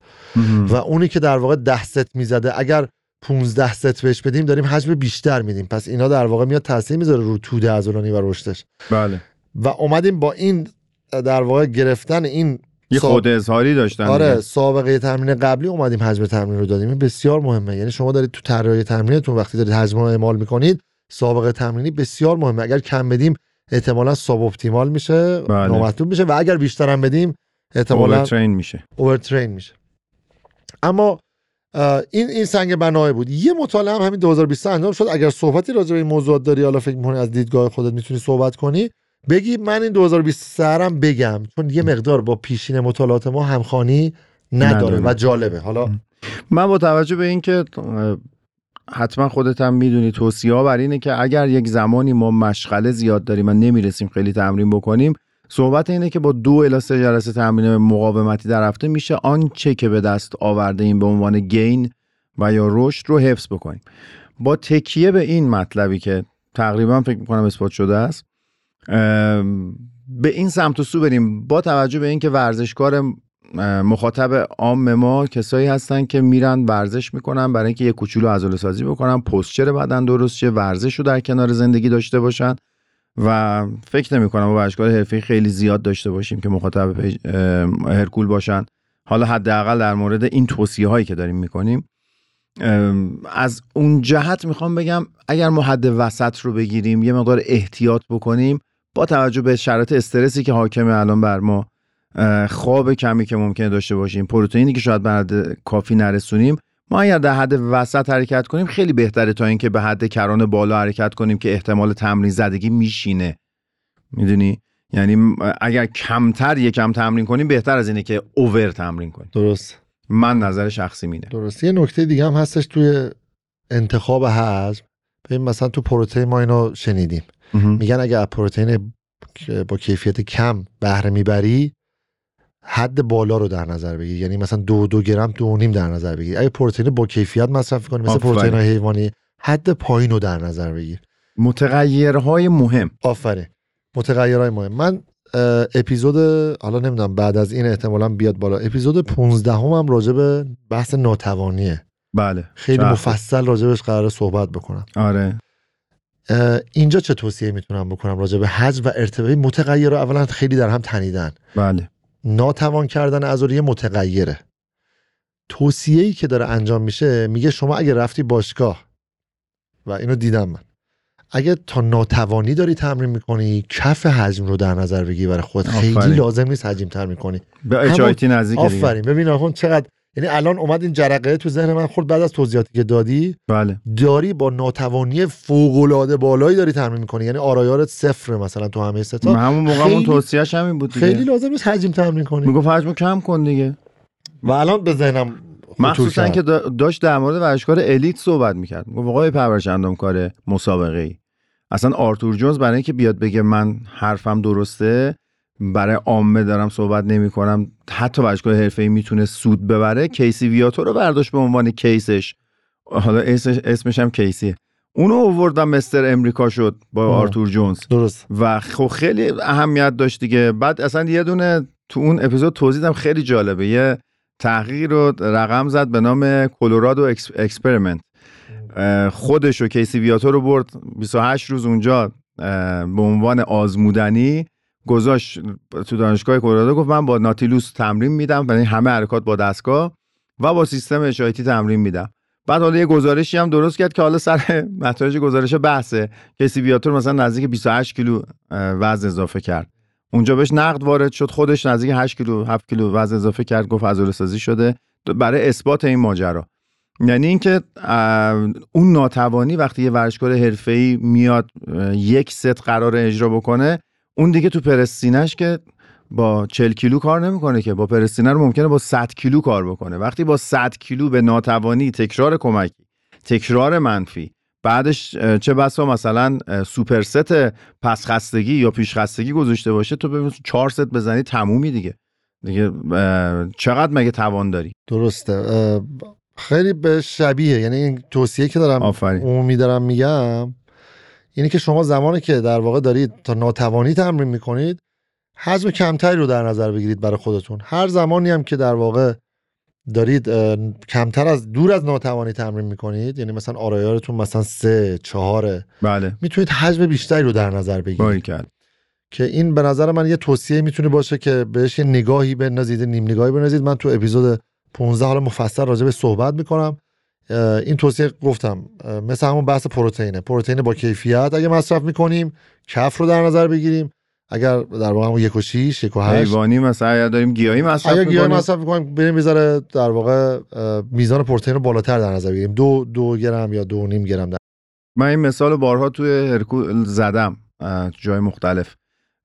و اونی که در واقع 10 ست می‌زده اگر 15 ست بهش بدیم داریم حجم بیشتر میدیم. پس اینا در واقع میاد تاثیر می‌ذاره رو توده عضلانی و رشدش. بله. و اومدیم با این در واقع گرفتن این یه خود اظهاری داشتن آره سابقه تمرین قبلی اومدیم حجم تمرین رو دادیم. این بسیار مهمه. یعنی شما دارید تو طراحی تمرینتون وقتی دارید حجم رو اعمال می‌کنید سابقه تمرینی بسیار مهمه. اگر کم بدیم احتمالا ساب اپتیمال میشه بله. نامطلوب میشه و اگر بیشتر هم بدیم احتمالا اوورترین میشه. اوورترین میشه. اما این این سنگ بنای بود. یه مطالعه هم همین 2020 انجام شد. اگر صحبتی راجع به این موضوعات داری حالا فکر می‌کنی از دیدگاه خودت می‌تونی صحبت کنی. بگی من این 2023 هم بگم چون یه مقدار با پیشین مطالعات ما همخانی نداره و جالبه. حالا من با توجه به اینکه حتما خودت هم می‌دونی توصیه ها بر اینه که اگر یک زمانی ما مشغله زیاد داریم و نمی‌رسیم خیلی تمرین بکنیم صحبت اینه که با دو الی سه جلسه تمرین مقاومتی در هفته میشه آنچه که به دست آورده این به عنوان گین و یا رشد رو حفظ بکنیم. با تکیه به این مطلبی که تقریبا فکر می‌کنم اثبات شده است به این سمت و سو بریم. با توجه به اینکه ورزشکار مخاطب عام ما کسایی هستن که میرن ورزش می‌کنن برای اینکه یه کوچولو عضله سازی بکنن پستچر بدن درست شه ورزش رو در کنار زندگی داشته باشن. و فکر نمی کنم ورزشکار حرفی خیلی زیاد داشته باشیم که مخاطب هرکول باشن. حالا حداقل در مورد این توصیه هایی که داریم می‌کنیم. از اون جهت می‌خوام بگم اگر ما حد وسط رو بگیریم یه مقدار احتیاط بکنیم با توجه به شرایط استرسی که حاکمه الان بر ما خواب کمی که ممکنه داشته باشیم پروتئینی که شاید بعد کافی نرسونیم ما اگر در حد وسط حرکت کنیم خیلی بهتره تا اینکه به حد کران بالا حرکت کنیم که احتمال تمرین زدگی میشینه. می‌دونی؟ یعنی اگر کمتر یکم تمرین کنیم بهتر از اینه که اوور تمرین کنیم. درست. من نظر شخصی مینه درست. یه نکته دیگه هم هستش توی انتخاب حجم ببین مثلا تو پروتئین ما اینو شنیدیم. میگن اگر پروتئین با کیفیت کم بهره می‌بری حد بالا رو در نظر بگیر. یعنی مثلا دو دو گرم دو نیم در نظر بگیر. اگه پروتئین با کیفیت مصرف کنی مثل پروتئین حیوانی حد پایین رو در نظر بگیر. متغیرهای مهم. آفرین متغیرهای مهم. من اپیزود حالا نمی‌دونم بعد از این احتمالا بیاد بالا. اپیزود 15 هم, هم راجع به بحث ناتوانیه. بله. خیلی مفصل راجبش قرار صحبت بکنم. آره. اینجا چه توصیه می‌تونم بکنم راجع به حجم و ارتباطی؟ متغیر رو اولا خیلی در هم تنیدن. بله. ناتوان کردن عضله متغیره. توصیه ای که داره انجام میشه میگه شما اگه رفتی باشگاه و اینو دیدم من. اگه تا ناتوانی داری تمرین می‌کنی کف حجم رو در نظر بگی برای خود خیلی لازم نیست حجم تر می‌کنی. به اچایتی نزدیک آفرین. ببین آخون چقدر یعنی الان اومد این جرقه تو ذهن من خورد بعد از توضیحاتی که دادی. بله. داری با ناتوانی فوق العاده بالایی داری تمرین می‌کنی. یعنی آرایارت صفر مثلا تو همه ستا همون موقع اون توصیه‌اش همین بود دیگه. خیلی لازم نیست حجم تمرین کنی. می‌گفت حجمو کم کن دیگه. و الان به ذهنم مخصوصا که داشت در مورد ورزشکار الیت صحبت می‌کرد. می‌گفت آقای پرورش کار مسابقه ای اصلا آرتور جونز برای اینکه بیاد بگه من حرفم درسته برای عامه دارم صحبت نمی کنم حتی ورزشکار حرفه‌ای می‌تونه سود ببره. کیسی ویاتو رو برداشت به عنوان case ش. حالا اسمش هم کیسیه. اونو اووردم Mr. America شد با آرتور جونز. درست. و خب خیلی اهمیت داشت دیگه. بعد اصلا یه دونه تو اون اپیزود توضیح دم خیلی جالبه. یه تحقیق رو رقم زد به نام Colorado Experiment. خودش و کیسی ویاتو رو برد. 28 روز اونجا به عنوان آزمودنی. گذاشت تو دانشگاه کلرادو گفت من با ناتیلوس تمرین میدم یعنی همه حرکات با دستگاه و با سیستم اشایتی تمرین میدم. بعد حالا یه گزارشی هم درست کرد که حالا سر نتایج گزارش بحثه کسی بیاتور مثلا نزدیک 28 کیلو وزن اضافه کرد. اونجا بهش نقد وارد شد خودش نزدیک 8 کیلو 7 کیلو وزن اضافه کرد گفت عضله سازی شده برای اثبات این ماجرا. یعنی اینکه اون ناتوانی وقتی یه ورزشکار حرفه‌ای میاد یک ست قرار اجرا بکنه اون دیگه تو پرس سینش که با 40 کیلو کار نمی‌کنه که. با پرس سینه رو ممکنه با 100 کیلو کار بکنه. وقتی با 100 کیلو به ناتوانی تکرار کمکی تکرار منفی بعدش چه بسا مثلا super set پس خستگی یا پیش خستگی گذاشته باشه تو ببین 4 ست بزنی تمومی دیگه. دیگه چقدر مگه توان داری؟ درسته. خیلی به شبیه. یعنی این توصیه که دارم عمومی دارم میگم اینه که شما زمانی که در واقع دارید تا ناتوانی تمرین می‌کنید حجم کمتری رو در نظر بگیرید برای خودتون. هر زمانی هم که در واقع دارید کمتر از دور از ناتوانی تمرین می‌کنید یعنی مثلا آرایارتون مثلا سه چهاره بله. می‌تونید حجم بیشتری رو در نظر بگیرید. که این به نظر من یه توصیه می‌تونه باشه که بهش یه نگاهی بندازید نیم نگاهی بندازید. من تو اپیزود 15 حالا مفصل راجع به صحبت می‌کنم. این توصیه گفتم. مثل همون بحث پروتئینه. پروتئین با کیفیت اگه مصرف می‌کنیم کف رو در نظر بگیریم. اگر در واقع همون یک و شیش یک و هشت. حیوانی مثلا اگر داریم گیاهی مصرف اگر گیاهی مصرف می‌کنیم بریم می‌ذاره در واقع میزان پروتئین رو بالاتر در نظر بگیریم. دو دو گرم یا دو نیم گرم در. من این مثال بارها توی هرکول زدم جای مختلف.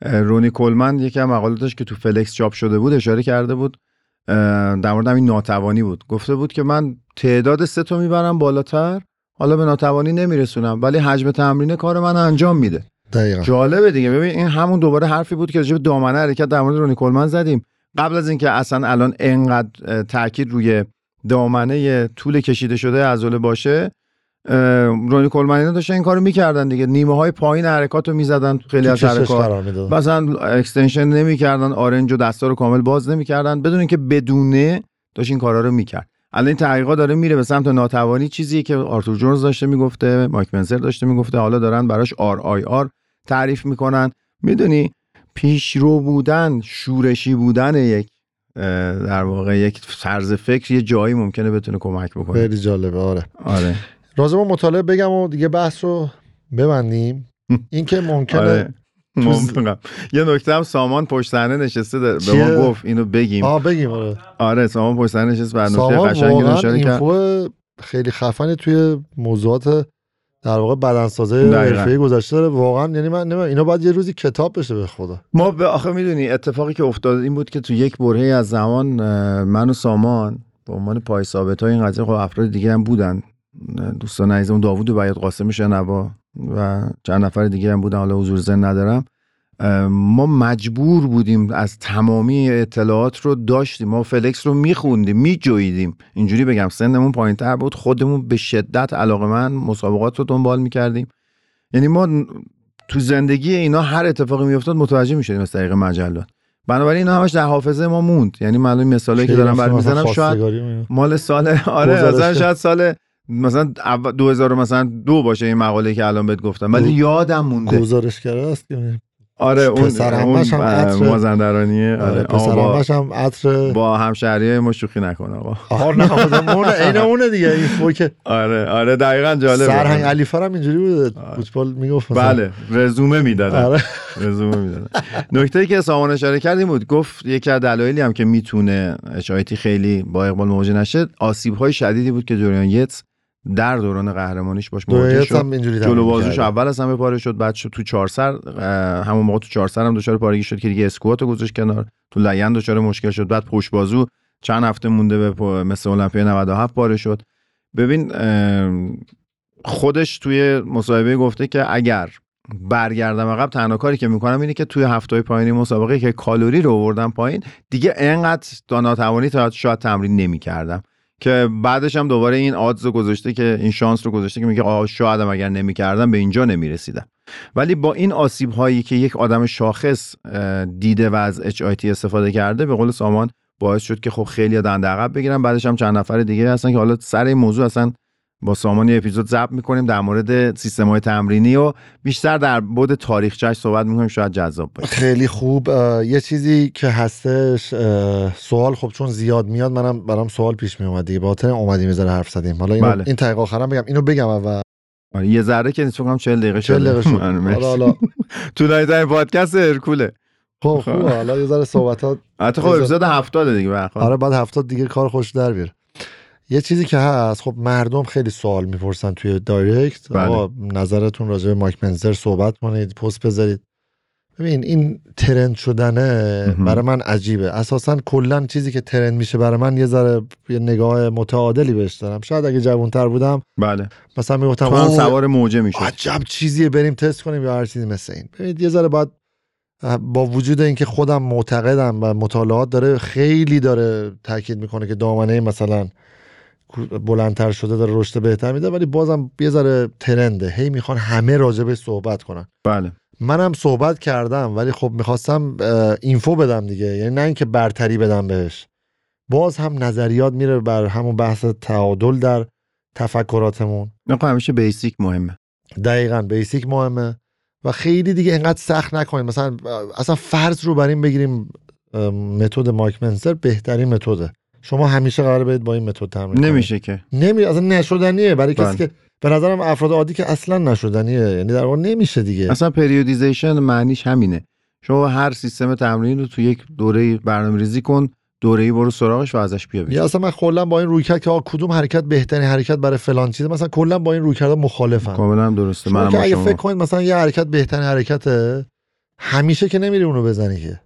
رونی کولمن یکی از مقالاتش که تو فلکس چاپ شده بود اشاره کرده بود در مورد این ناتوانی بود. گفته بود که من تعداد سه تا می‌برم بالاتر حالا به ناتوانی نمیرسونم ولی حجم تمرین کار من انجام میده. دقیقا. جالبه دیگه. ببین این همون دوباره حرفی بود که راجع به دامنه حرکت در مورد رونی کولمن زدیم. قبل از اینکه اصلا الان انقدر تاکید روی دامنه طول کشیده شده عضله باشه رونی کولمن داشتن این کارو می‌کردن دیگه. نیمه های پایین حرکات رو می‌زدن خیلی از حرکات. مثلا extension نمی‌کردن آرنج و دستا رو کامل باز نمی‌کردن. بدون اینکه بدونه داشت این کارا رو می‌کرد. الان این تحقیقات داره میره به سمت ناتوانی چیزی که آرتور جونز داشته می‌گفته مایک منزر داشته می‌گفته. حالا دارن براش RIR تعریف می‌کنن. می‌دونی پیشرو بودن شورشی بودن یک در واقع یک طرز فکر یه جایی ممکنه بتونه کمک بکنه. خیلی جالبه. آره. آره. لازم مطالعه بگم و دیگه بحث رو ببندیم. این که ممکنه آره. یه نکته هم سامان پشت صحنه نشسته به؟ ما گفت اینو بگیم. آه بگیم آره. آره سامان پشت صحنه نشست بر نکته سامان قشنگی اشاره کرد. خیلی خفنی توی موضوعات در واقع بدنسازی. حرفه‌ای گذاشته داره. واقعا یعنی من اینا باید یه روزی کتاب بشه به خدا. ما به آخه می‌دونی اتفاقی که افتاد این بود که تو یک برهه از زمان من و سامان به عنوان پای ثابت های این قضیه خب افراد دیگه هم بودن. دوستان عزیزمون داوود و بیات قاسم شنوا و چند نفر دیگه هم بودن حالا حضور زن ندارم. ما مجبور بودیم از تمامی اطلاعات رو داشتیم. ما فلکس رو میخوندیم میجویدیم اینجوری بگم سنمون پایین تر بود. خودمون به شدت علاقه من مسابقات رو دنبال می‌کردیم. یعنی ما تو زندگی اینا هر اتفاقی میافتاد متوجه می‌شدیم از طریق مجلات. بنابراین اینا همش در حافظه ما موند. یعنی من الان مثالی که دارم برات می‌زنم شاید. مال سال آره مثلا شاید سال مثلا اول- 2000 مثلا دو باشه این مقاله که الان بهت گفتم. ولی یادم مونده. گزارشگره است که آره اون پسر هم عطر- مازندرانیه. آره آره پسر هم عطر با همشهری ما شوخی نکن آقا. آها نه اون عین اونه دیگه این فو که آره آره دقیقا جالبه. سرهنگ علی فرم اینجوری بوده فوتبال می‌گفت. بله رزومه می‌دادن. آره. رزومه می‌دادن. نکته که سامان اشاره کرد این بود گفت یکی از دلایلی هم که می‌تونه اشایتی خیلی با اقبال مواجه نشه آسیب های شدیدی بود که دوریان یتس در دوران قهرمانیش باش مواجه شد. جلو بازوش. اول از همه پاره شد بعد شد تو چهار سر اه، همون موقع تو چهار سر هم دچار پارگی شد که دیگه اسکوات رو گذاشت کنار. تو لگن دچار مشکل شد. بعد پشت بازو چند هفته مونده به مثل المپیا 97 پاره شد. ببین خودش توی مصاحبه گفته که اگر برگردم عقب تنها کاری که می‌کنم اینه که توی هفته پایینی مسابقه که کالری رو آوردم پایین دیگه انقدر ناتوانی تا شاید تمرین نمی‌کردم. که بعدش هم دوباره این آدز رو گذاشته که این شانس رو گذاشته که میگه آه شاید اگر نمی‌کردم به اینجا نمی‌رسیدم. ولی با این آسیب هایی که یک آدم شاخص دیده و از HIT استفاده کرده به قول سامان باعث شد که خب خیلی دنده عقب بگیرن. بعدش هم چند نفر دیگه هستن که حالا سر این موضوع اصلا با سامان یه اپیزود ضبط می‌کنیم در مورد سیستم های تمرینی و بیشتر در بود تاریخچه‌اش صحبت می‌کنیم شاید جذاب باشه. خیلی خوب. یه چیزی که هستش سوال خب چون زیاد میاد منم برام سوال پیش می اومد دیگه. با خاطر اومدیم یه ذره حرف زدیم. حالا اینو بله. این دقیقه آخرام بگم. اینو بگم اول. آره، یه ذره که نیست فکر کنم 40 دقیقه 40 دقیقه شد. آره،. حالا حالا طولانی ترین پادکست هرکوله. خب خوبه. حالا یه ذره صحبتات حتی خب بذار- اپیزود 70 دیگه. آره بعد هفتاد دیگه کار خوش در بیاره. یه چیزی که هست خب مردم خیلی سوال می‌پرسن توی دایرکت. بله. آقا نظرتون راجع به مایک منزر صحبت کنید پست بذارید. ببین این ترند شدنه مهم. برای من عجیبه. اساسا کلا چیزی که ترند میشه برای من یه ذره یه نگاه متعادلی بهش دارم. شاید اگه جوانتر بودم بله. مثلا می‌گفتم تو هم سوار موجه می‌شد عجب چیزیه بریم تست کنیم یا هر چیزی مثل این. ببینید یه ذره باید با وجود اینکه خودم معتقدم و مطالعات داره خیلی داره تاکید می‌کنه که دامنه مثلا بلندتر شده داره رشد بهتر میده ولی بازم یه ذره ترنده. هی می‌خوان همه راجبش صحبت کنن. بله. منم صحبت کردم ولی خب می‌خواستم اینفو بدم دیگه. یعنی نه اینکه برتری بدم بهش. باز هم نظریات میره بر همون بحث تعادل در تفکراتمون. نه همیشه basic مهمه. دقیقا basic مهمه. و خیلی دیگه انقدر سخت نکنیم. مثلا اصلا فرض رو بر این بگیریم متد مایک منسر بهترین متده. شما همیشه قرار برید با این متد تمرین. نمیشه که. نمی اصلا نشدنیه. برای کسی بله. که به نظرم افراد عادی که اصلا نشدنیه. یعنی در واقع نمیشه دیگه. اصلا periodization معنیش همینه. شما هر سیستم تمرین رو تو یک دوره برنامه ریزی کن دوره ای برو سراغش و ازش بیا بگیر. یا اصلا من کلا با این رویکرد که آقا کدوم حرکت بهترین حرکت برای فلان چیزه مثلا کلا با این رویکرد مخالفم. کاملا درسته. با اگه شما. فکر کنید مثلا یه حرکت بهترین حرکته همیشه که نمیری اونو بزنی که.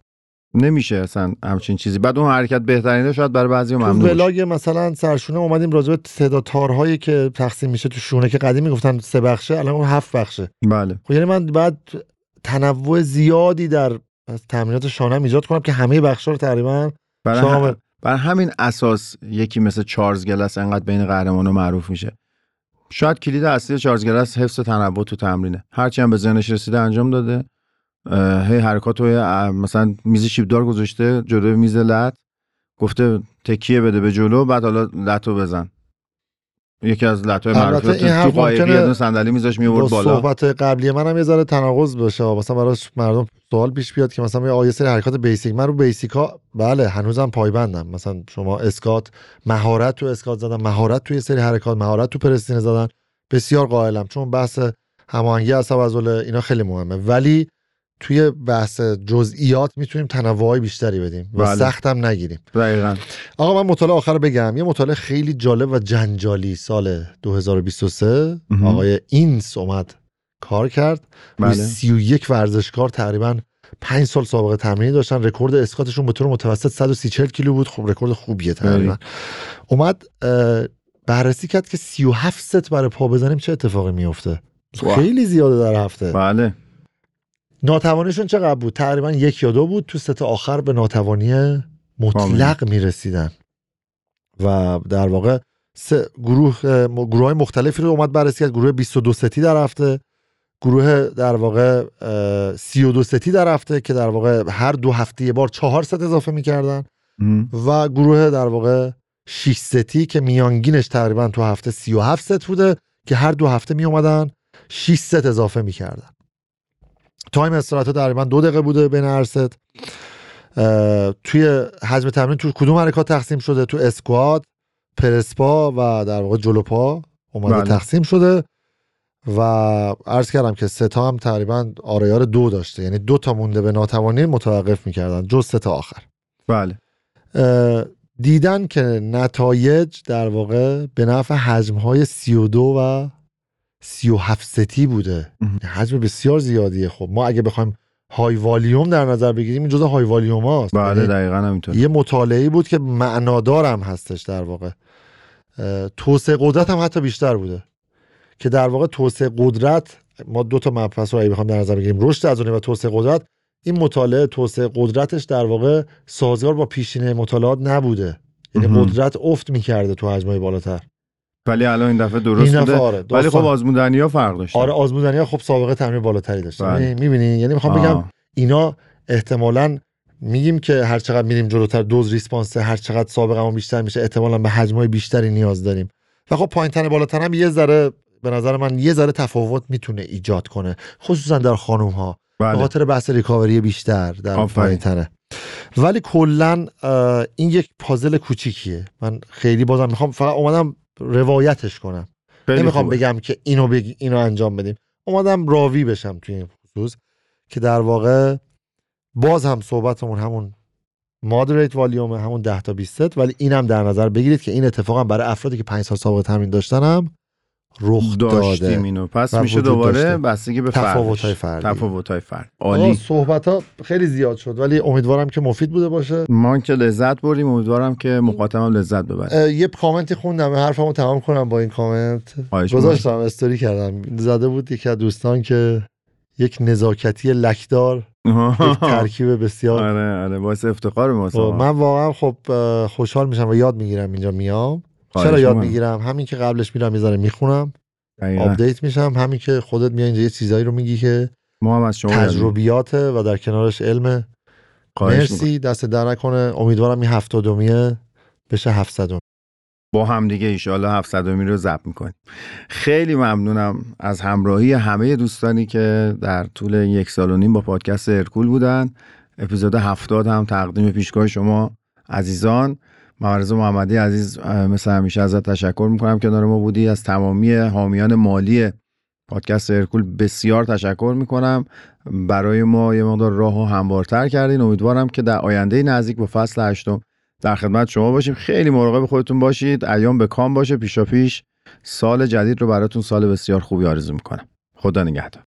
نمیشه اصلا همچین چیزی. بعد اون حرکت بهترینه شاید برای بعضی ممنوع. ولاگ مثلا سرشونه اومدیم راجع به تعداد تارهایی که تقسیم میشه تو شونه که قدیم می‌گفتن سه بخشه الان اون هفت بخشه. بله. خب یعنی من بعد تنوع زیادی در تمرینات شانم ایجاد کنم که همه بخشا رو تقریبا برای, شامل. هم... برای همین اساس یکی مثل چارلز گلس انقدر بین قهرمانو معروف میشه. شاید کلید اصلی چارلز گلس حفظ تنوع تو تمرینه. هرچی هم به ذهنش رسیده انجام داده. هی حرکات مثلا میز شیبدار گذاشته جلوی میز لط گفته تکیه بده به جلو بعد حالا لط رو بزن. یکی از لط های البته معروف این تو قایقی یه صندلی میذاش با میورد بالا. صحبت قبلی منم یه ذره تناقض بشه مثلا براش مردم سوال پیش بیاد که مثلا یه سری حرکات بیسیک من رو بیسیک ها بله هنوزم پایبندم. مثلا شما اسکات مهارت تو اسکات زدن مهارت توی سری حرکات مهارت تو پرستینه زدن بسیار قائلم چون بحث هماهنگی عصب عضله اینا خیلی مهمه. ولی توی بحث جزئیات می‌تونیم تنوعی بیشتری بدیم و بله. سختم نگیریم. دقیقا. آقا من مطالعه آخر بگم. یه مطالعه خیلی جالب و جنجالی سال 2023 مهم. آقای اینس اومد کار کرد. بله. 31 ورزشکار تقریبا 5 سال سابقه تمرینی داشتن. رکورد اسکاتشون به طور متوسط 130 40 کیلو بود. خب رکورد خوبیه تقریبا. اومد اه، بررسی کرد که 37 ست برای پا بزنیم چه اتفاقی میفته. خیلی زیاده در هفته. بله. ناتوانیشون چقدر بود؟ تقریبا یک یا دو بود. تو ست آخر به ناتوانی مطلق می‌رسیدن. و در واقع سه گروه گروه های مختلفی رو اومد بررسی کرد. گروه 22 ستی در هفته گروه در واقع اه، 32 ستی در هفته که در واقع هر دو هفته یه بار چهار ست اضافه می‌کردن. و گروه در واقع 6 ستی که میانگینش تقریبا تو هفته 37 ست بوده که هر دو هفته می اومدن 6 ست اضافه می‌کردن. time استراحت تقریبا دو دقیقه بوده بین هر ست اه، توی حجم تمرین تو کدوم حرکات تقسیم شده؟ تو اسکوات پرسپا و در واقع جلوپا اومده بله. تقسیم شده. و عرض کردم که سه تا هم تقریبا آریار دو داشته. یعنی دو تا مونده به ناتوانی متوقف می‌کردن. جز سه تا آخر. بله. دیدن که نتایج در واقع به نفع حجم های 32 و 37 ستی بوده. حجم بسیار زیادیه. خب ما اگه بخوایم های والیوم در نظر بگیریم این جزء های والیوم هاست. بله یعنی دقیقا همینطور یه مطالعه بود که معنادار هم هستش در واقع. توسعه قدرت هم حتی بیشتر بوده. که در واقع توسعه قدرت ما دو تا مبحث رو اگه بخوام در نظر بگیریم رشد عضله و توسعه قدرت این مطالعه توسعه قدرتش در واقع سازگار با پیشینه مطالعات نبوده. یعنی. قدرت افت می‌کرده تو حجمای بالاتر. ولی الان این دفعه درست این دفعه بوده. آره ولی خب آزمودنی ها فرق داشت. آره آزمودنی ها خب سابقه تمرین بالاتری داشته. بله. می‌بینی یعنی می‌خوام بگم اینا احتمالا میگیم که هر چقدر میریم جلوتر دوز ریسپانس هر چقدر سابقه بیشتر میشه احتمالا به حجمای بیشتری نیاز داریم. و خب پایین تن بالاتر هم یه ذره به نظر من یه ذره تفاوت می‌تونه ایجاد کنه. خصوصا در خانم ها به بله. خاطر بحث ریکاوری بیشتر در آفرین. پایین تنه ولی کلا این یک پازل کوچیکیه. من خیلی بازم می‌خوام فقط اومدم روایتش کنم نمی‌خوام خوبه. بگم که اینو بگ... اینو انجام بدیم اومدم راوی بشم توی این خصوص که در واقع باز هم صحبتمون همون مادریت والیوم همون 10 تا 20 ست ولی اینم در نظر بگیرید که این اتفاقا برای افرادی که 5 سال سابقه تمرین داشتن هم رخ داشتیم داده. اینو. پس میشه دوباره. بستگی به تفاوت‌های فردش. فردی. تفاوت‌های فرد. عالی. صحبت ها خیلی زیاد شد ولی امیدوارم که مفید بوده باشه. ما که لذت بردیم امیدوارم که مخاطبم لذت ببره یه کامنتی خوندم حرفمو تمام کنم با این کامنت. گذاشتم استوری کردم. زده بود یکی از دوستان که یک نزاکتی لکدار یک ترکیب بسیار آره آره باعث افتخار خب، ما من واقعا خب خوشحال میشم و یاد می‌گیرم اینجا میام. چرا یاد. می‌گیرم؟ همین که قبلش میرم ذره می‌خونم. آپدیت میشم. همین که خودت میای اینجا یه چیزایی رو میگی که ما هم از شما. تجربیاته و در کنارش علم. مرسی. دستت درد نکنه. امیدوارم این هفتادمیه بشه هفتصدم. با هم دیگه ایشالا 700 می رو ضبط می‌کنیم. خیلی ممنونم از همراهی همه دوستانی که در طول یک سال و نیم با پادکست ارکول بودن. اپیزود 70 هم تقدیم پیشگاه شما عزیزان. مورز محمدی عزیز مثل همیشه ازت تشکر می‌کنم. کنار ما بودی از تمامی حامیان مالی پادکست ارکول بسیار تشکر می‌کنم. برای ما یه مقدار راه و هموارتر کردین. امیدوارم که در آینده نزدیک با فصل هشتم در خدمت شما باشیم. خیلی مراقب خودتون باشید. ایام به کام باشه. پیشا پیش سال جدید رو براتون سال بسیار خوبی آرزو می‌کنم. خدا نگهدار.